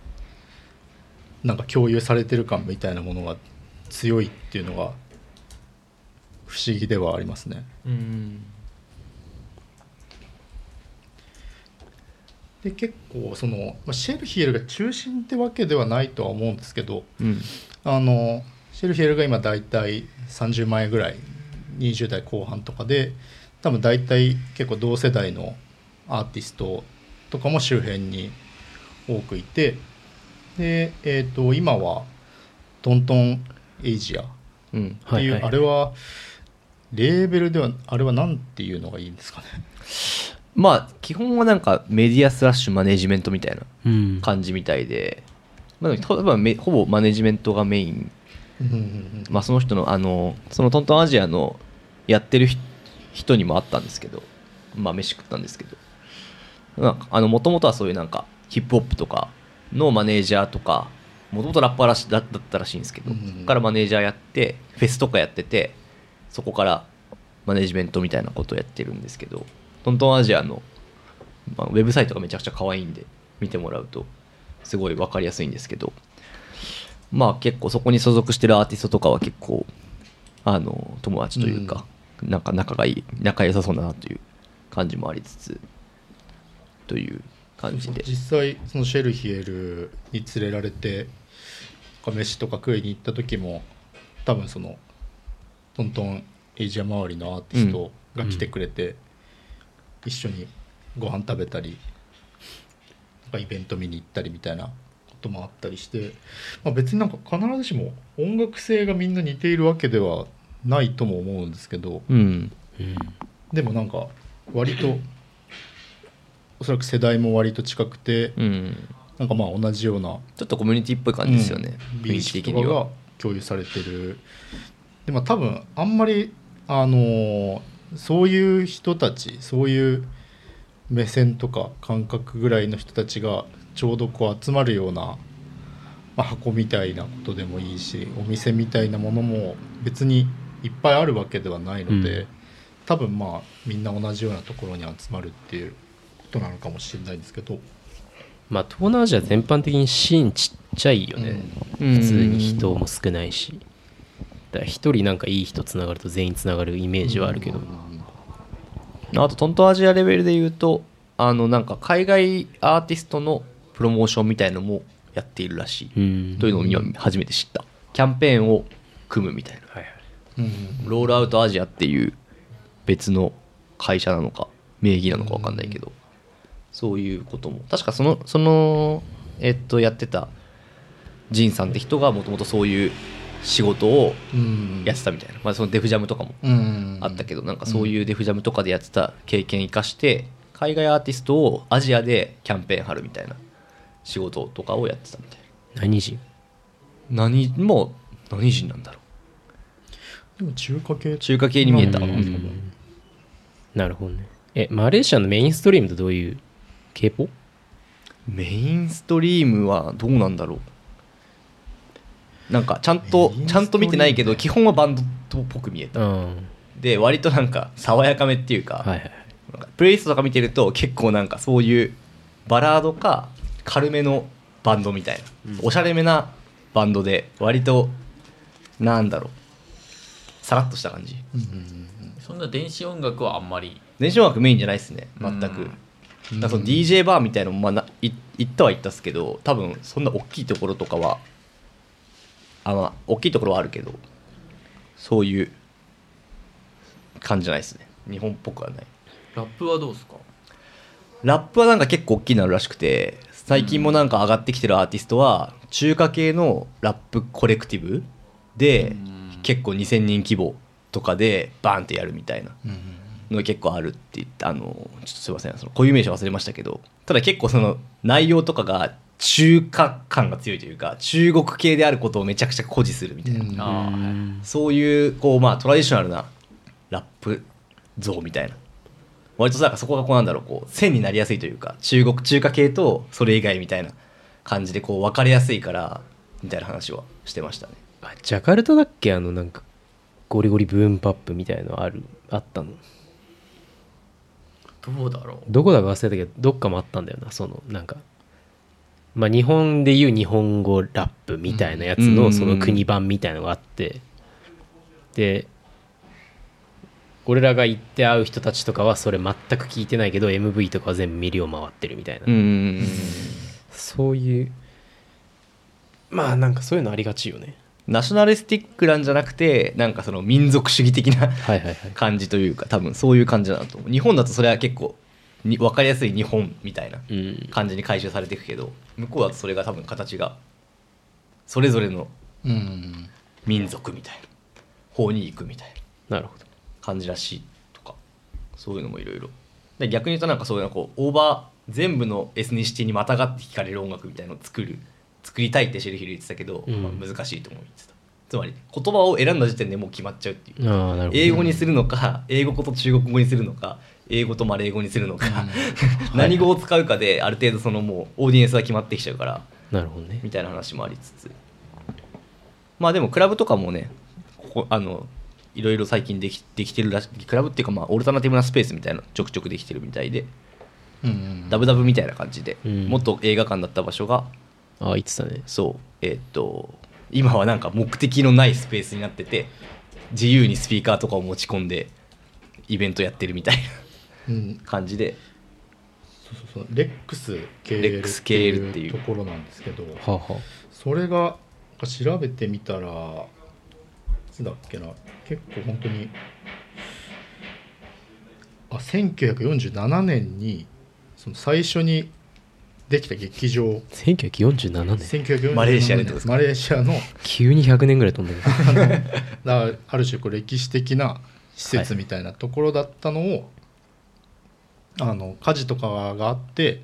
なんか共有されてる感みたいなものが強いっていうのが不思議ではありますね。うんで結構そのまあシェルヒエルが中心ってわけではないとは思うんですけどうん。あのシェルヒエルが今大体30万円ぐらい20代後半とかで多分大体結構同世代のアーティストとかも周辺に多くいてで、えー、と今はトントンエイジアっうん。ていう、はいはいあれはレーベルではあれは何ていうのがいいんですかねまあ基本はなんかメディアスラッシュマネジメントみたいなうん。感じみたいで、まあ、でも多分めほぼマネジメントがメイン、うんうんうんまあ、その人のあのそのトントンアジアのやってるひ人にもあったんですけど。まあ飯食ったんですけど。なんかあの元々はそういうなんかヒップホップとかのマネージャーとかもともとラッパーらしだだったらしいんですけど、うんうんそこからマネージャーやってフェスとかやっててそこからマネジメントみたいなことをやってるんですけどトントンアジアの、まあ、ウェブサイトがめちゃくちゃ可愛いんで見てもらうとすごい分かりやすいんですけどまあ結構そこに所属してるアーティストとかは結構あの友達というか、なんか仲がいい仲良さそうだなという感じもありつつという感じで。実際そのシェルヒエルに連れられて飯とか食いに行った時も多分そのトントンエイジア周りのアーティストが来てくれて、一緒にご飯食べたりなんかイベント見に行ったりみたいなこともあったりして、まあ、別になんか必ずしも音楽性がみんな似ているわけではないとも思うんですけどうん。うん。でもなんか割とおそらく世代も割と近くてうん。なんかまあ同じようなちょっとコミュニティっぽい感じですよね、うん。雰囲気美意識とか的にはが共有されてる。でまあ多分あんまりあのーそういう人たちそういう目線とか感覚ぐらいの人たちがちょうどこう集まるような、まあ、箱みたいなことでもいいしお店みたいなものも別にいっぱいあるわけではないので、うん。多分まあみんな同じようなところに集まるっていうことなのかもしれないんですけど、まあ東南アジア全般的にシーンちっちゃいよね、うん。普通に人も少ないしだから一人なんかいい人つながると全員つながるイメージはあるけど、あとトントンアジアレベルで言うとあのなんか海外アーティストのプロモーションみたいのもやっているらしい、うん。というのを今初めて知った。キャンペーンを組むみたいな。はいはい。うんロールアウトアジアっていう別の会社なのか名義なのか分かんないけど、そういうことも。確かそのそのえっとやってたジンさんって人がもともとそういう仕事をうん。やってたみたいな、まあ、そのデフジャムとかもうん。あったけどなんかそういうデフジャムとかでやってた経験生かして海外アーティストをアジアでキャンペーン貼るみたいな仕事とかをやってたみたい何人？な何もう何人なんだろでも中華系。う中華系に見えた、うん。なるほどね。えマレーシアのメインストリームってどういう k p o メインストリームはどうなんだろうなんかちゃんとちゃんと見てないけど基本はバンドっぽく見えた。うん。で割となんか爽やかめっていうか,、はいはいはい。なんかプレイリストとか見てると結構なんかそういうバラードか軽めのバンドみたいな、おしゃれめなバンドで割となんだろう。さらっとした感じ。そんな電子音楽はあんまり。電子音楽メインじゃないですね。全く、うん。だからその DJ バーみたいなのもまあない行ったは行ったっすけど多分そんな大きいところとかはあまあ大きいところはあるけどそういう感じじゃないですね。日本っぽくはない。ラップはどうですか？ラップはなんか結構大きいのあるらしくて最近もなんか上がってきてるアーティストは中華系のラップコレクティブでうん。結構2000人規模とかでバーンってやるみたいなうんのが結構あるって言ってあのちょっとすいません。その固有名称忘れましたけどただ結構その内容とかが中華感が強いというか中国系であることをめちゃくちゃ誇示するみたいな、うん。そういうこうまあトラディショナルなラップ像みたいな。割となんかそこがこうなんだろうこう線になりやすいというか中国中華系とそれ以外みたいな感じでこう分かりやすいからみたいな話はしてましたね。あジャカルタだっけ？あのなんかゴリゴリブーンパップみたいのある？あったの？どうだろう。どこだか忘れたけどどっかもあったんだよなそのなんかまあ日本でいう日本語ラップみたいなやつうん。のその国版みたいのがあって。で俺らが行って会う人たちとかはそれ全く聞いてないけど MV とかは全部ミリオン回ってるみたいな、うん。そういうまあなんかそういうのありがちよね。ナショナリスティックなんじゃなくてなんかその民族主義的なはいはいはい。感じというか多分そういう感じだなと思う。日本だとそれは結構に分かりやすい日本みたいなうん。感じに回収されていくけど向こうだとそれが多分形がそれぞれのうん。民族みたいな方に行くみたいななるほど。感じらしいとかそういうのもいろいろ。で逆に言うとなんかそういうのこうオーバー全部のエスニシティにまたがって聴かれる音楽みたいなのを作る作りたいってシェルヒル言ってたけど、うん。まあ難しいとも言ってたつまり言葉を選んだ時点でもう決まっちゃうっていう。英語にするのか英語と中国語にするのか英語とマレー語にするのか、何語を使うかである程度そのもうオーディエンスが決まってきちゃうからなるほどね。みたいな話もありつつ。まあでもクラブとかもねここあのいろいろ最近できできてるらしいクラブっていうかまあオルタナティブなスペースみたいなのちょくちょくできてるみたいで、うんダブダブみたいな感じで、うん。もっと映画館だった場所がああ言ってたね。そうえーっと今はなんか目的のないスペースになってて自由にスピーカーとかを持ち込んでイベントやってるみたいな。うん感じで。そうそうそう。レックスレ KL って KL っていう。ところなんですけどはあはあ。それが調べてみたらいつだっけな。結構本当にあ1947年にその最初にできた劇場。1947年。1947年。マレーシアですか？マレーシアの。急に100年ぐらい飛んでる。ある種こう歴史的な施設みたいなところだったのを、あの家事とかがあって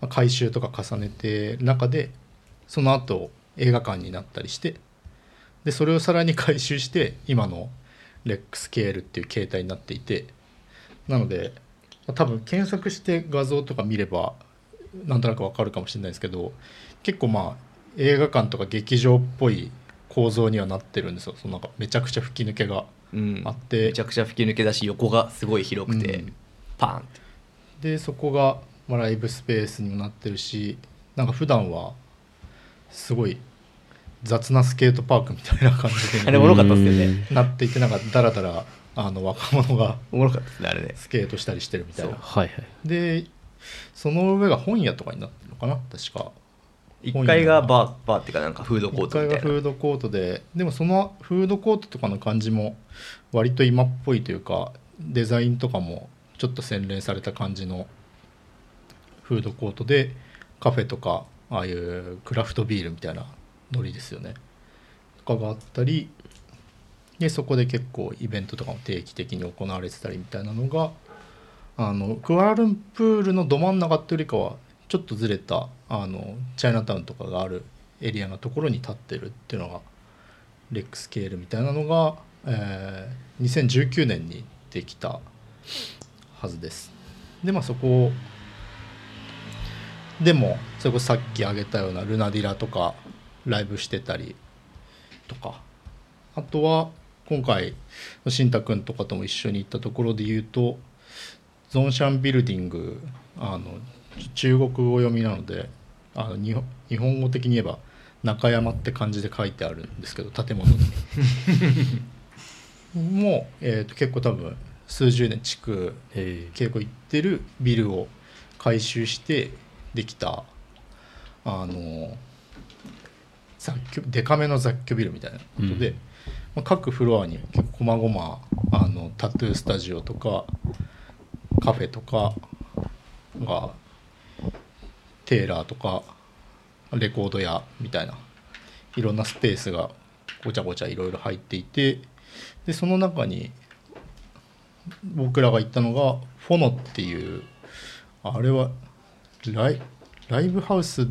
まあ改修とか重ねてる中でその後映画館になったりしてでそれをさらに 改修して今のレックスケールっていう形態になっていてなのでまあ多分検索して画像とか見ればなんとなくわかるかもしれないですけど結構まあ映画館とか劇場っぽい構造にはなってるんですよ。そのなんかめちゃくちゃ吹き抜けがうん。あって。めちゃくちゃ吹き抜けだし横がすごい広くて、うん。パーンってでそこが、まあ、ライブスペースにもなってるしなんか普段はすごい雑なスケートパークみたいな感じあれもろかったですよね。なっていてなんかだらだらあの若者がおもろかったですねあれね。スケートしたりしてるみたいな。はいはい。でその上が本屋とかになってるのかな確か。1階がバーバーっていうかなんかフードコー1階がトみたいな。フードコートででもそのフードコートとかの感じも割と今っぽいというかデザインとかもちょっと洗練された感じのフードコートでカフェとかああいうクラフトビールみたいなノリですよね。とかがあったりでそこで結構イベントとかも定期的に行われてたりみたいなのがあのクアラルンプールのど真ん中っていうよりかはちょっとずれたあのチャイナタウンとかがあるエリアのところに立ってるっていうのがレックスケールみたいなのが、えー2019年にできたはずです。でまあそこでもそれこそさっき挙げたようなルナディラとかライブしてたりとかあとは今回新太君とかとも一緒に行ったところで言うとゾンシャンビルディングあの中国語読みなのであの日本日本語的に言えば中山って漢字で書いてあるんですけど建物に もう、えー、と結構多分数十年築え結構行ってるビルを改修してできたあの雑居デカめの雑居ビルみたいなことで、うん。まあ、各フロアに結構細々あのタトゥースタジオとかカフェとかがテーラーとかレコード屋みたいないろんなスペースがごちゃごちゃいろいろ入っていてでその中に僕らが行ったのがフォノっていうあれはライライブハウス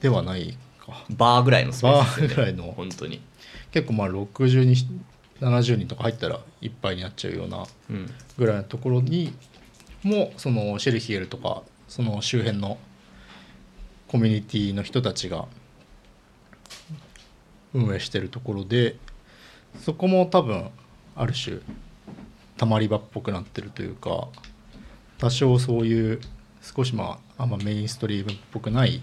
ではないか。バーぐらいのスペースですよね。バーぐらいの。本当に。結構まあ60人70人とか入ったらいっぱいになっちゃうようなうん。ぐらいのところにもそのシェルヒエルとかその周辺のコミュニティの人たちが運営してるところでそこも多分ある種たまり場っぽくなってるというか多少そういう少しまああんまメインストリームっぽくない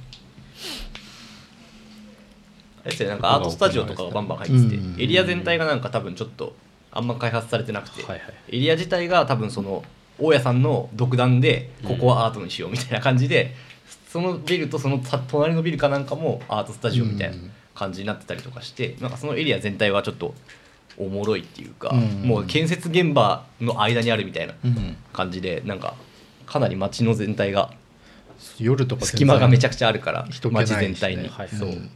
あれですよねなんかアートスタジオとかがバンバン入ってて、うん。エリア全体がなんか多分ちょっとあんま開発されてなくて、はいはい。エリア自体が多分その大家さんの独断でここはアートにしようみたいな感じで、そのビルとそのた隣のビルかなんかもアートスタジオみたいな感じになってたりとかして、なんかそのエリア全体はちょっとおもろいっていうか、うん。もう建設現場の間にあるみたいなうん。感じでなんかかなり街の全体が夜とか隙間がめちゃくちちゃあるから街全体に、はい。そう。うん。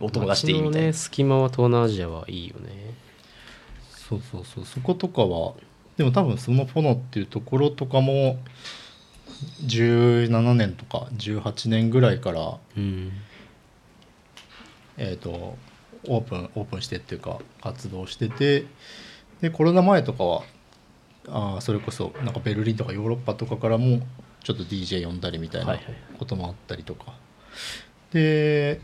音が出していいみたいな、街のね隙間は東南アジアはいいよね。そうそうそう。そことかはでも多分そのフォノっていうところとかも17年とか18年ぐらいからうん。えー、とオープンオープンしてっていうか活動しててでコロナ前とかはあーそれこそなんかベルリンとかヨーロッパとかからもちょっと DJ 呼んだりみたいないははい。こともあったりとか、で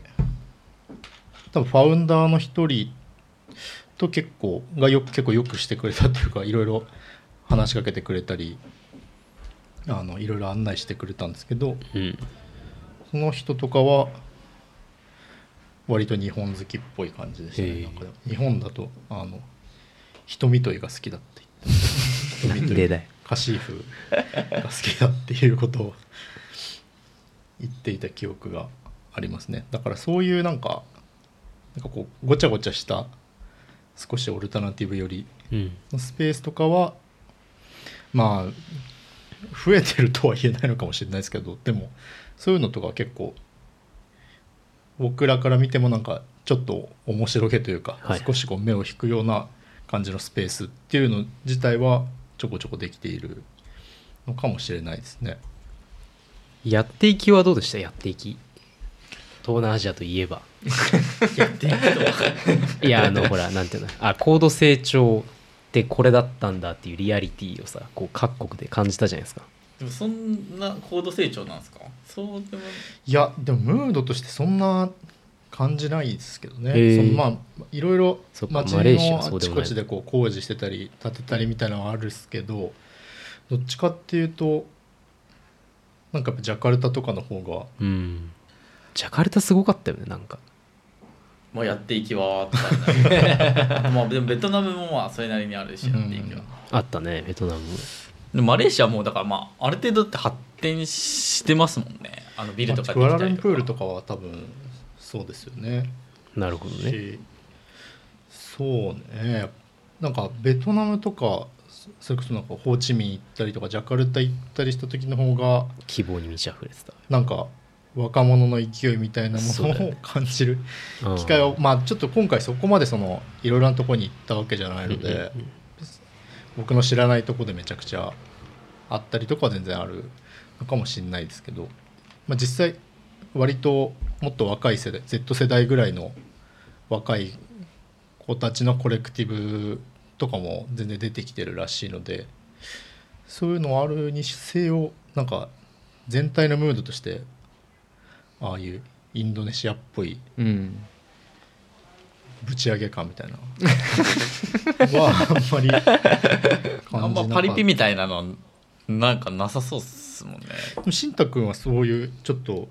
多分ファウンダーの一人と結構がよ結構よくしてくれたっていうかいろいろ話しかけてくれたりあのいろいろ案内してくれたんですけどうん。その人とかは割と日本好きっぽい感じでしたね。なんか日本だとあの瞳といが好きだって言って。なんでだよ。カシーフが好きだっていうことを 言っていた記憶がありますね。だからそういうなんかなんかこうごちゃごちゃした少しオルタナティブよりうん。のスペースとかはまあ増えてるとは言えないのかもしれないですけどでもそういうのとか結構僕らから見てもなんかちょっと面白げというか、はい。少しこう目を引くような感じのスペースっていうの自体はちょこちょこできているのかもしれないですね。やっていきはどうでした？やっていき。東南アジアといえば。やっていくと いやあのほらなんていうの。あ高度成長ってこれだったんだっていうリアリティをさこう各国で感じたじゃないですかでもそんな高度成長なんですか？そうでもいやでもムードとしてそんな感じないですけどね、そのまあいろいろそっか街のあちこちでこう工事してたり建てたりみたいなのはあるっすけどどっちかっていうとなんかやっぱジャカルタとかの方がうん。ジャカルタすごかったよねなんか。まあやっていきは まあでもベトナムもまあそれなりにあるしやっていきは、あったねベトナムマレーシアはもうだからまあある程度って発展してますもんね。あのビルとかクアラルンできたりとかプールとか。は多分そうですよね。なるほどね。しそうね。なんかベトナムとかそれこそなんかホーチミン行ったりとかジャカルタ行ったりした時の方が希望に満ち溢れてた。なんか若者の勢いみたいなものを感じるうん。機会をまあちょっと今回そこまでそのいろいろなところに行ったわけじゃないのでうんうんうん僕の知らないとこでめちゃくちゃあったりとかは全然あるのかもしれないですけど、まあ、実際割ともっと若い世代 Z 世代ぐらいの若い子たちのコレクティブとかも全然出てきてるらしいのでそういうのあるにせよなんか全体のムードとしてああいうインドネシアっぽいぶち上げ感みたいな。はあんまり。あんまパリピみたいなのなんかなさそうっすもんね。しんたくんはそういうちょっと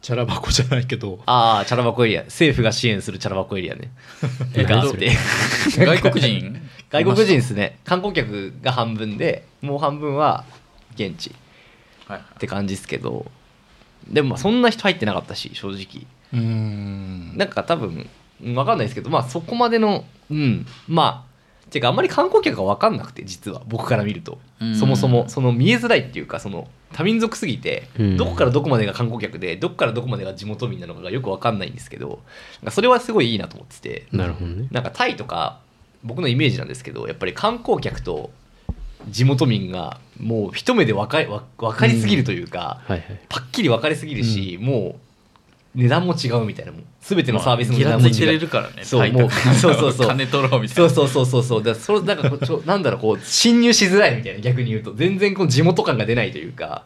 チャラ箱じゃないけど。ああチャラ箱エリア。政府が支援するチャラ箱エリアね。外国人？外国人ですね。観光客が半分でもう半分は現地。はいはい。って感じですけど。でもまあそんな人入ってなかったし正直。うん。なんか多分分かんないですけどまあそこまでのうんまあていうかあんまり観光客が分かんなくて実は僕から見ると。うん。そもそもその見えづらいっていうかその多民族すぎてうん。どこからどこまでが観光客でどこからどこまでが地元民なのかがよく分かんないんですけどそれはすごいいいなと思ってて。なるほどね。なんかタイとか僕のイメージなんですけどやっぱり観光客と地元民がもう一目で分かり分分かりすぎるというか、はいはい。パッキリ分かりすぎるし、もう値段も違うみたいなもう全てのサービスの値段も違う。ついてれるからねそうもうそうそうそう。金取ろうみたいな。そうそうそう。そうそうだからそれなんかちょなんだろうこう侵入しづらいみたいな逆に言うと。全然こう地元感が出ないというか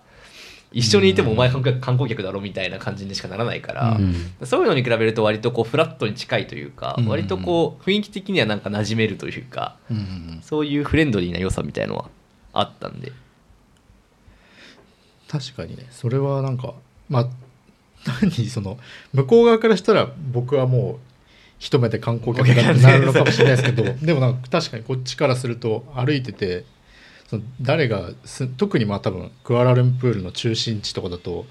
一緒にいてもお前観光観光客だろみたいな感じにしかならないから、うん。そういうのに比べると割とこうフラットに近いというか、うん。割とこう雰囲気的にはなんか馴染めるというかうん。そういうフレンドリーな良さみたいのはあったんで。確かにね。それはなんかまあ単にその向こう側からしたら僕はもう一目で観光客だってなるのかもしれないですけど でもなんか確かにこっちからすると歩いててその誰がす特にまあ多分クアラルンプールの中心地とかだと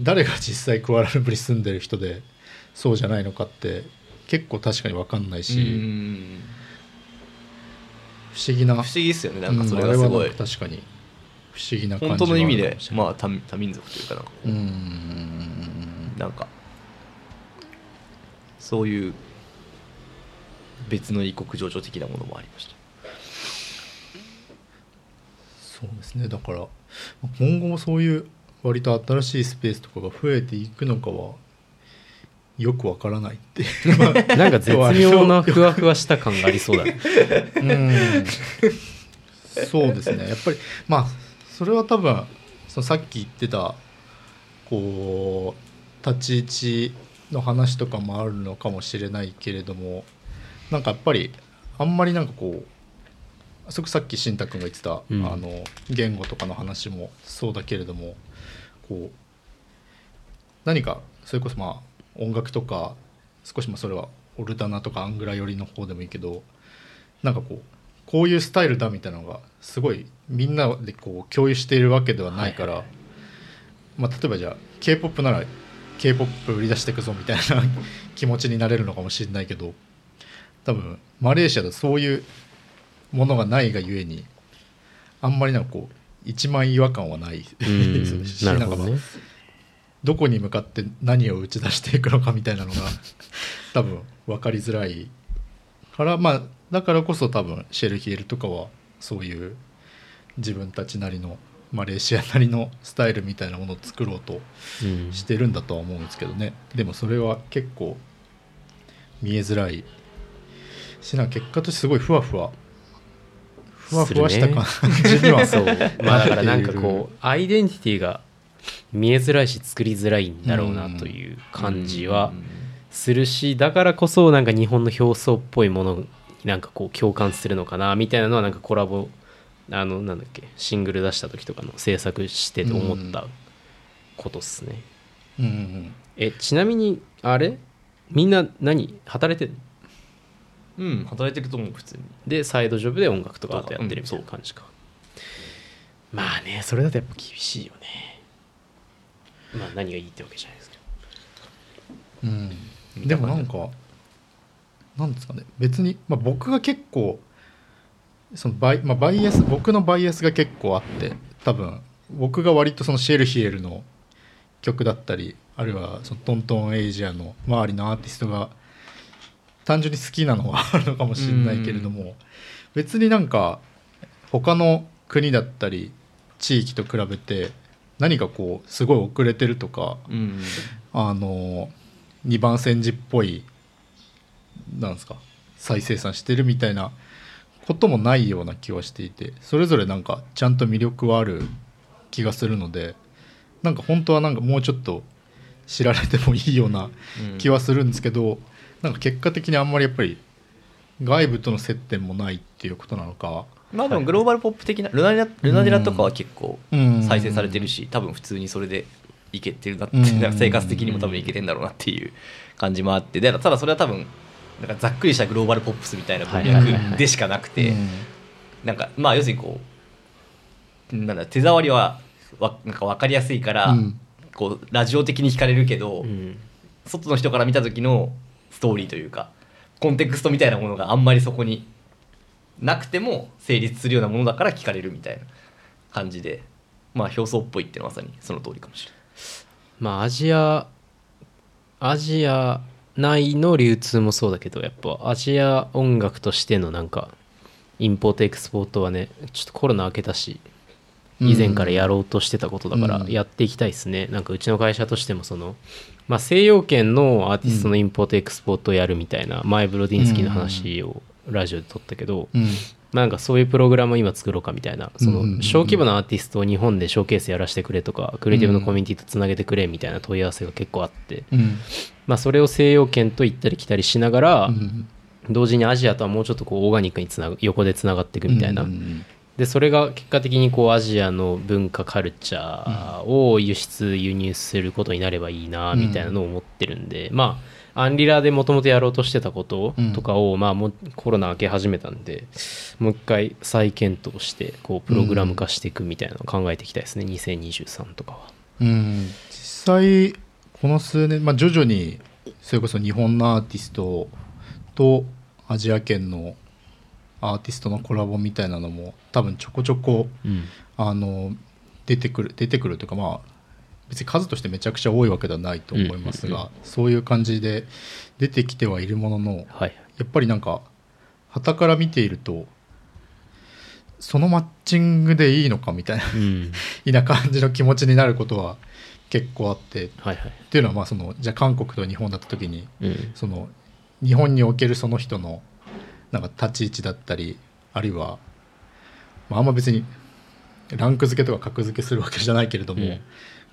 誰が実際クアラルンプールに住んでる人でそうじゃないのかって結構確かに分かんないし、うん。不思議な不思議ですよねなんかそれうんがすごい。あれはなんか確かに不思議な感じ本当の意味でまあ多多民族というかな。んかうーん。なんかそういう別の異国情緒的なものもありました。そうですね。だから今後もそういう割と新しいスペースとかが増えていくのかはよくわからないって なんか絶妙なふわふわした感がありそうだね。うん。そうですね。やっぱりまあそれは多分そのさっき言ってたこう立ち位置の話とかもあるのかもしれないけれどもなんかやっぱりあんまりなんかこうそこさっき慎太君が言ってた、うん。あの言語とかの話もそうだけれどもこう何かそれこそまあ音楽とか少しまあそれはオルタナとかアングラ寄りの方でもいいけどなんかこうこういうスタイルだみたいなのがすごいみんなでこう共有しているわけではないから、まあ、例えばじゃあ k p o p なら k p o p 売り出していくぞみたいな気持ちになれるのかもしれないけど多分マレーシアだとそういうものがないがゆえにあんまりなんかこう一番違和感はない。うん。しね。どこに向かって何を打ち出していくのかみたいなのが多分分かりづらいからまあだからこそ多分シェルヒエルとかはそういう自分たちなりのマレーシアなりのスタイルみたいなものを作ろうとうん。してるんだとは思うんですけどね。でもそれは結構見えづらいしな結果としてすごいふわふわふわふわした感じには そう。まあだからなんかこうアイデンティティが見えづらいし作りづらいんだろうなという感じはするしだからこそなんか日本の表層っぽいものになんかこう共感するのかなみたいなのはなんかコラボあのなんだっけシングル出した時とかの制作してて思ったことっすね。うんうんうん。えちなみにあれ？みんな何働いてるうん働いてると思う普通に。でサイドジョブで音楽とかやってるうんみたいな感じか、まあねそれだとやっぱ厳しいよね。まあ何がいいってわけじゃないですけど。うん、でもなんかなんですかね。別に、まあ、僕が結構そのバイ,、まあ、バイアス僕のバイアスが結構あって多分僕が割とそのシェルヒエルの曲だったりあるいはそのトントンエイジアの周りのアーティストが単純に好きなのはあるのかもしれないけれども別になんか他の国だったり地域と比べて何かこうすごい遅れてるとかうん。あの2番煎じっぽいなんですか？再生産してるみたいなこともないような気はしていてそれぞれなんかちゃんと魅力はある気がするのでなんか本当はなんかもうちょっと知られてもいいような気はするんですけど、なんか結果的にあんまりやっぱり外部との接点もないっていうことなのか、まあでもグローバルポップ的なルナデラルナデラとかは結構うん。再生されてるし多分普通にそれでいけてるなってうん。生活的にも多分いけてんだろうなっていう感じもあって。でただそれは多分なんかざっくりしたグローバルポップスみたいな文脈でしかなくてうん。なんかまあ要するにこうなんだ手触りはわなんか分かりやすいから、うん。こうラジオ的に聞かれるけど、うん。外の人から見た時のストーリーというかコンテクストみたいなものがあんまりそこになくても成立するようなものだから聞かれるみたいな感じでまあ表層っぽいっていうのはまさにその通りかもしれない。まあアジアアジア内の流通もそうだけどやっぱアジア音楽としてのなんかインポートエクスポートはねちょっとコロナ明けたし以前からやろうとしてたことだからうん。やっていきたいですね、なんかうちの会社としてもその、まあ、西洋圏のアーティストのインポートエクスポートをやるみたいな、前ブロディンスキーの話をラジオで撮ったけど、うん。まあなんかそういうプログラムを今作ろうかみたいな。その小規模なアーティストを日本でショーケースやらせてくれとかクリエイティブのコミュニティとつなげてくれみたいな問い合わせが結構あって、うん。まあ、それを西洋圏と行ったり来たりしながら、うん同時にアジアとはもうちょっとこうオーガニックにつなぐ横でつながっていくみたいな、うんうん。でそれが結果的にこうアジアの文化カルチャーを輸出輸入することになればいいなみたいなのを思ってるんで、まあアンリラでもともとやろうとしてたこととかを、まあもうコロナ明け始めたんでもう一回再検討してこうプログラム化していくみたいなのを考えていきたいですね、2023とかは。うん。実際この数年、まあ、徐々にそれこそ日本のアーティストとアジア圏のアーティストのコラボみたいなのも多分ちょこちょこうん。あの出てくる出てくるというかまあ別に数としてめちゃくちゃ多いわけではないと思いますが、そういう感じで出てきてはいるもののはい。やっぱりなんか傍から見ているとそのマッチングでいいのかみたいなうん。いな感じの気持ちになることは結構あってはいはい。っていうのはまあそのじゃあ韓国と日本だった時にうん。その日本におけるその人のなんか立ち位置だったりあるいは、まあ、あんま別にランク付けとか格付けするわけじゃないけれども、うん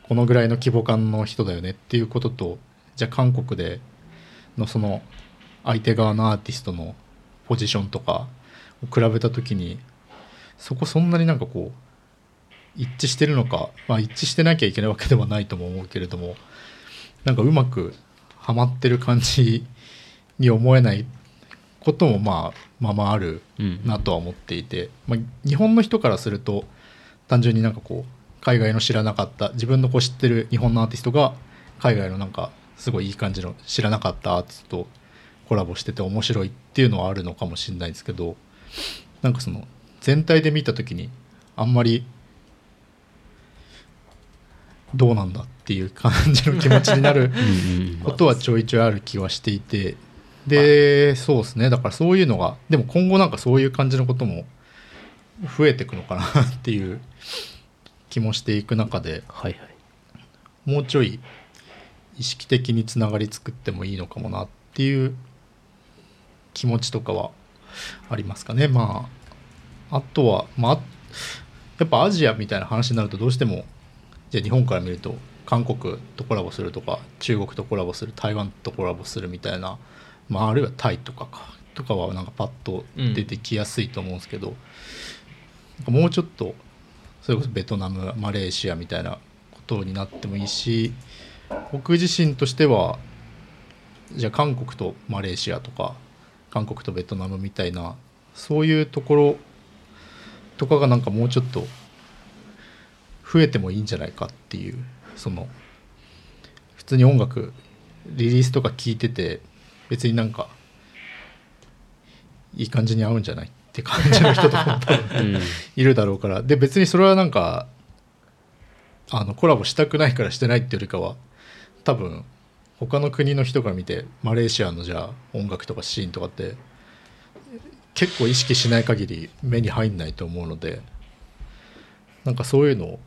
このぐらいの規模感の人だよねっていうこととじゃあ韓国でのその相手側のアーティストのポジションとかを比べた時にそこそんなになんかこう一致してるのか、まあ、一致してなきゃいけないわけではないとも思うけれどもなんかうまくはまってる感じに思えないこともまあまあまああるなとは思っていて、まあ、日本の人からすると単純になんかこう海外の知らなかった自分のこう知ってる日本のアーティストが海外のなんかすごいいい感じの知らなかったアーティストとコラボしてて面白いっていうのはあるのかもしれないですけどなんかその全体で見た時にあんまりどうなんだっていう感じの気持ちになる ことはちょいちょいある気はしていてでそうですね。だからそういうのがでも今後なんかそういう感じのことも増えていくのかなっていう気もしていく中ではいはい。もうちょい意識的につながり作ってもいいのかもなっていう気持ちとかはありますかね。まああとはまあやっぱアジアみたいな話になるとどうしてもじゃあ日本から見ると韓国とコラボするとか中国とコラボする台湾とコラボするみたいな、まあ、あるいはタイとかかとかはなんかパッと出てきやすいと思うんですけど、なんかもうちょっとそれこそベトナムマレーシアみたいなことになってもいいし僕自身としてはじゃあ韓国とマレーシアとか韓国とベトナムみたいなそういうところとかがなんかもうちょっと増えてもいいんじゃないかっていうその普通に音楽リリースとか聞いてて別になんかいい感じに合うんじゃないって感じの人とかも多分うんいるだろうから。で別にそれはなんかあのコラボしたくないからしてないっていうよりかは多分他の国の人が見てマレーシアのじゃあ音楽とかシーンとかって結構意識しない限り目に入んないと思うのでなんかそういうのを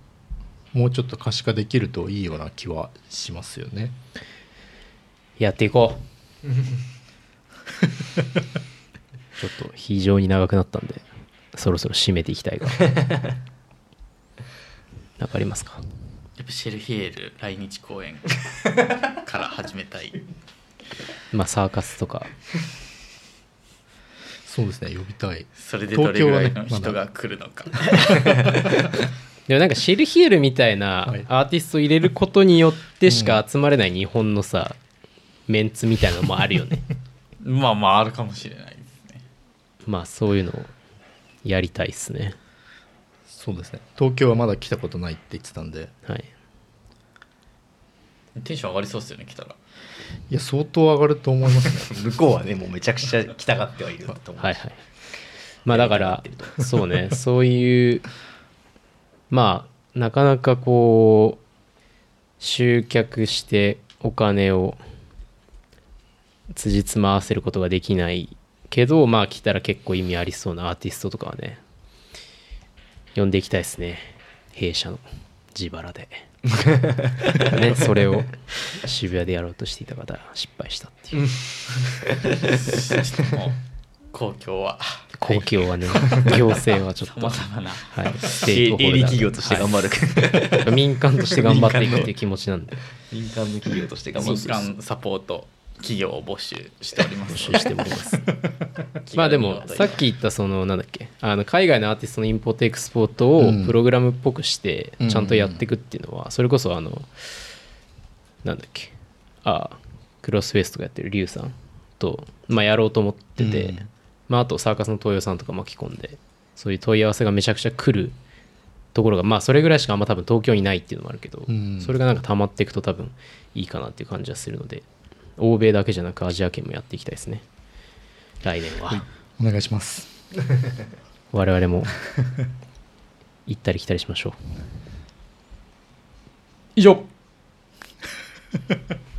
もうちょっと可視化できるといいような気はしますよね。やっていこう ちょっと非常に長くなったんでそろそろ締めていきたいがな。んかありますか？やっぱシェルヒエール来日公演から始めたい。まあサーカスとか。そうですね呼びたい。それでどれぐらいの人が来るのか、でもなんかシェルヒエルみたいなはい。アーティストを入れることによってしか集まれない日本のさメンツみたいなのもあるよね。まあまああるかもしれないまあそういうのをやりたいっすね。そうですね。東京はまだ来たことないって言ってたんで。はい。テンション上がりそうですよね来たら。いや相当上がると思いますね。向こうはねもうめちゃくちゃ来たがってはいると思うはいはい。まあだからそうね。そういうまあなかなかこう集客してお金を辻褄合わせることができないけどまあ来たら結構意味ありそうなアーティストとかはね呼んでいきたいですね。弊社の自腹で。ね それを渋谷でやろうとしていた方失敗したっていう。公共は。公共はね、行政はちょっさと、まざまな。はい、ステー営利企業として頑張る、はい。民間として頑張っていくっていう気持ちなんで、民間の企業として頑張民る間サポート企業を募集しております。募集しております。まあでも、さっき言った、その、なんだっけ、あの海外のアーティストのインポートエクスポートをうん。プログラムっぽくしてうん、ちゃんとやっていくっていうのは、それこそ、あの、なんだっけ、ああ、クロスフェイスとかやってるリュウさんと、まあ、やろうと思ってて、うん。まあ、あとサーカスの東洋さんとか巻き込んで、そういう問い合わせがめちゃくちゃ来るところが、まあ、それぐらいしかあんま多分東京にないっていうのもあるけど、うん。それがなんか溜まっていくと多分いいかなっていう感じはするので、欧米だけじゃなくアジア圏もやっていきたいですね。来年は。お願いします。我々も行ったり来たりしましょう。以上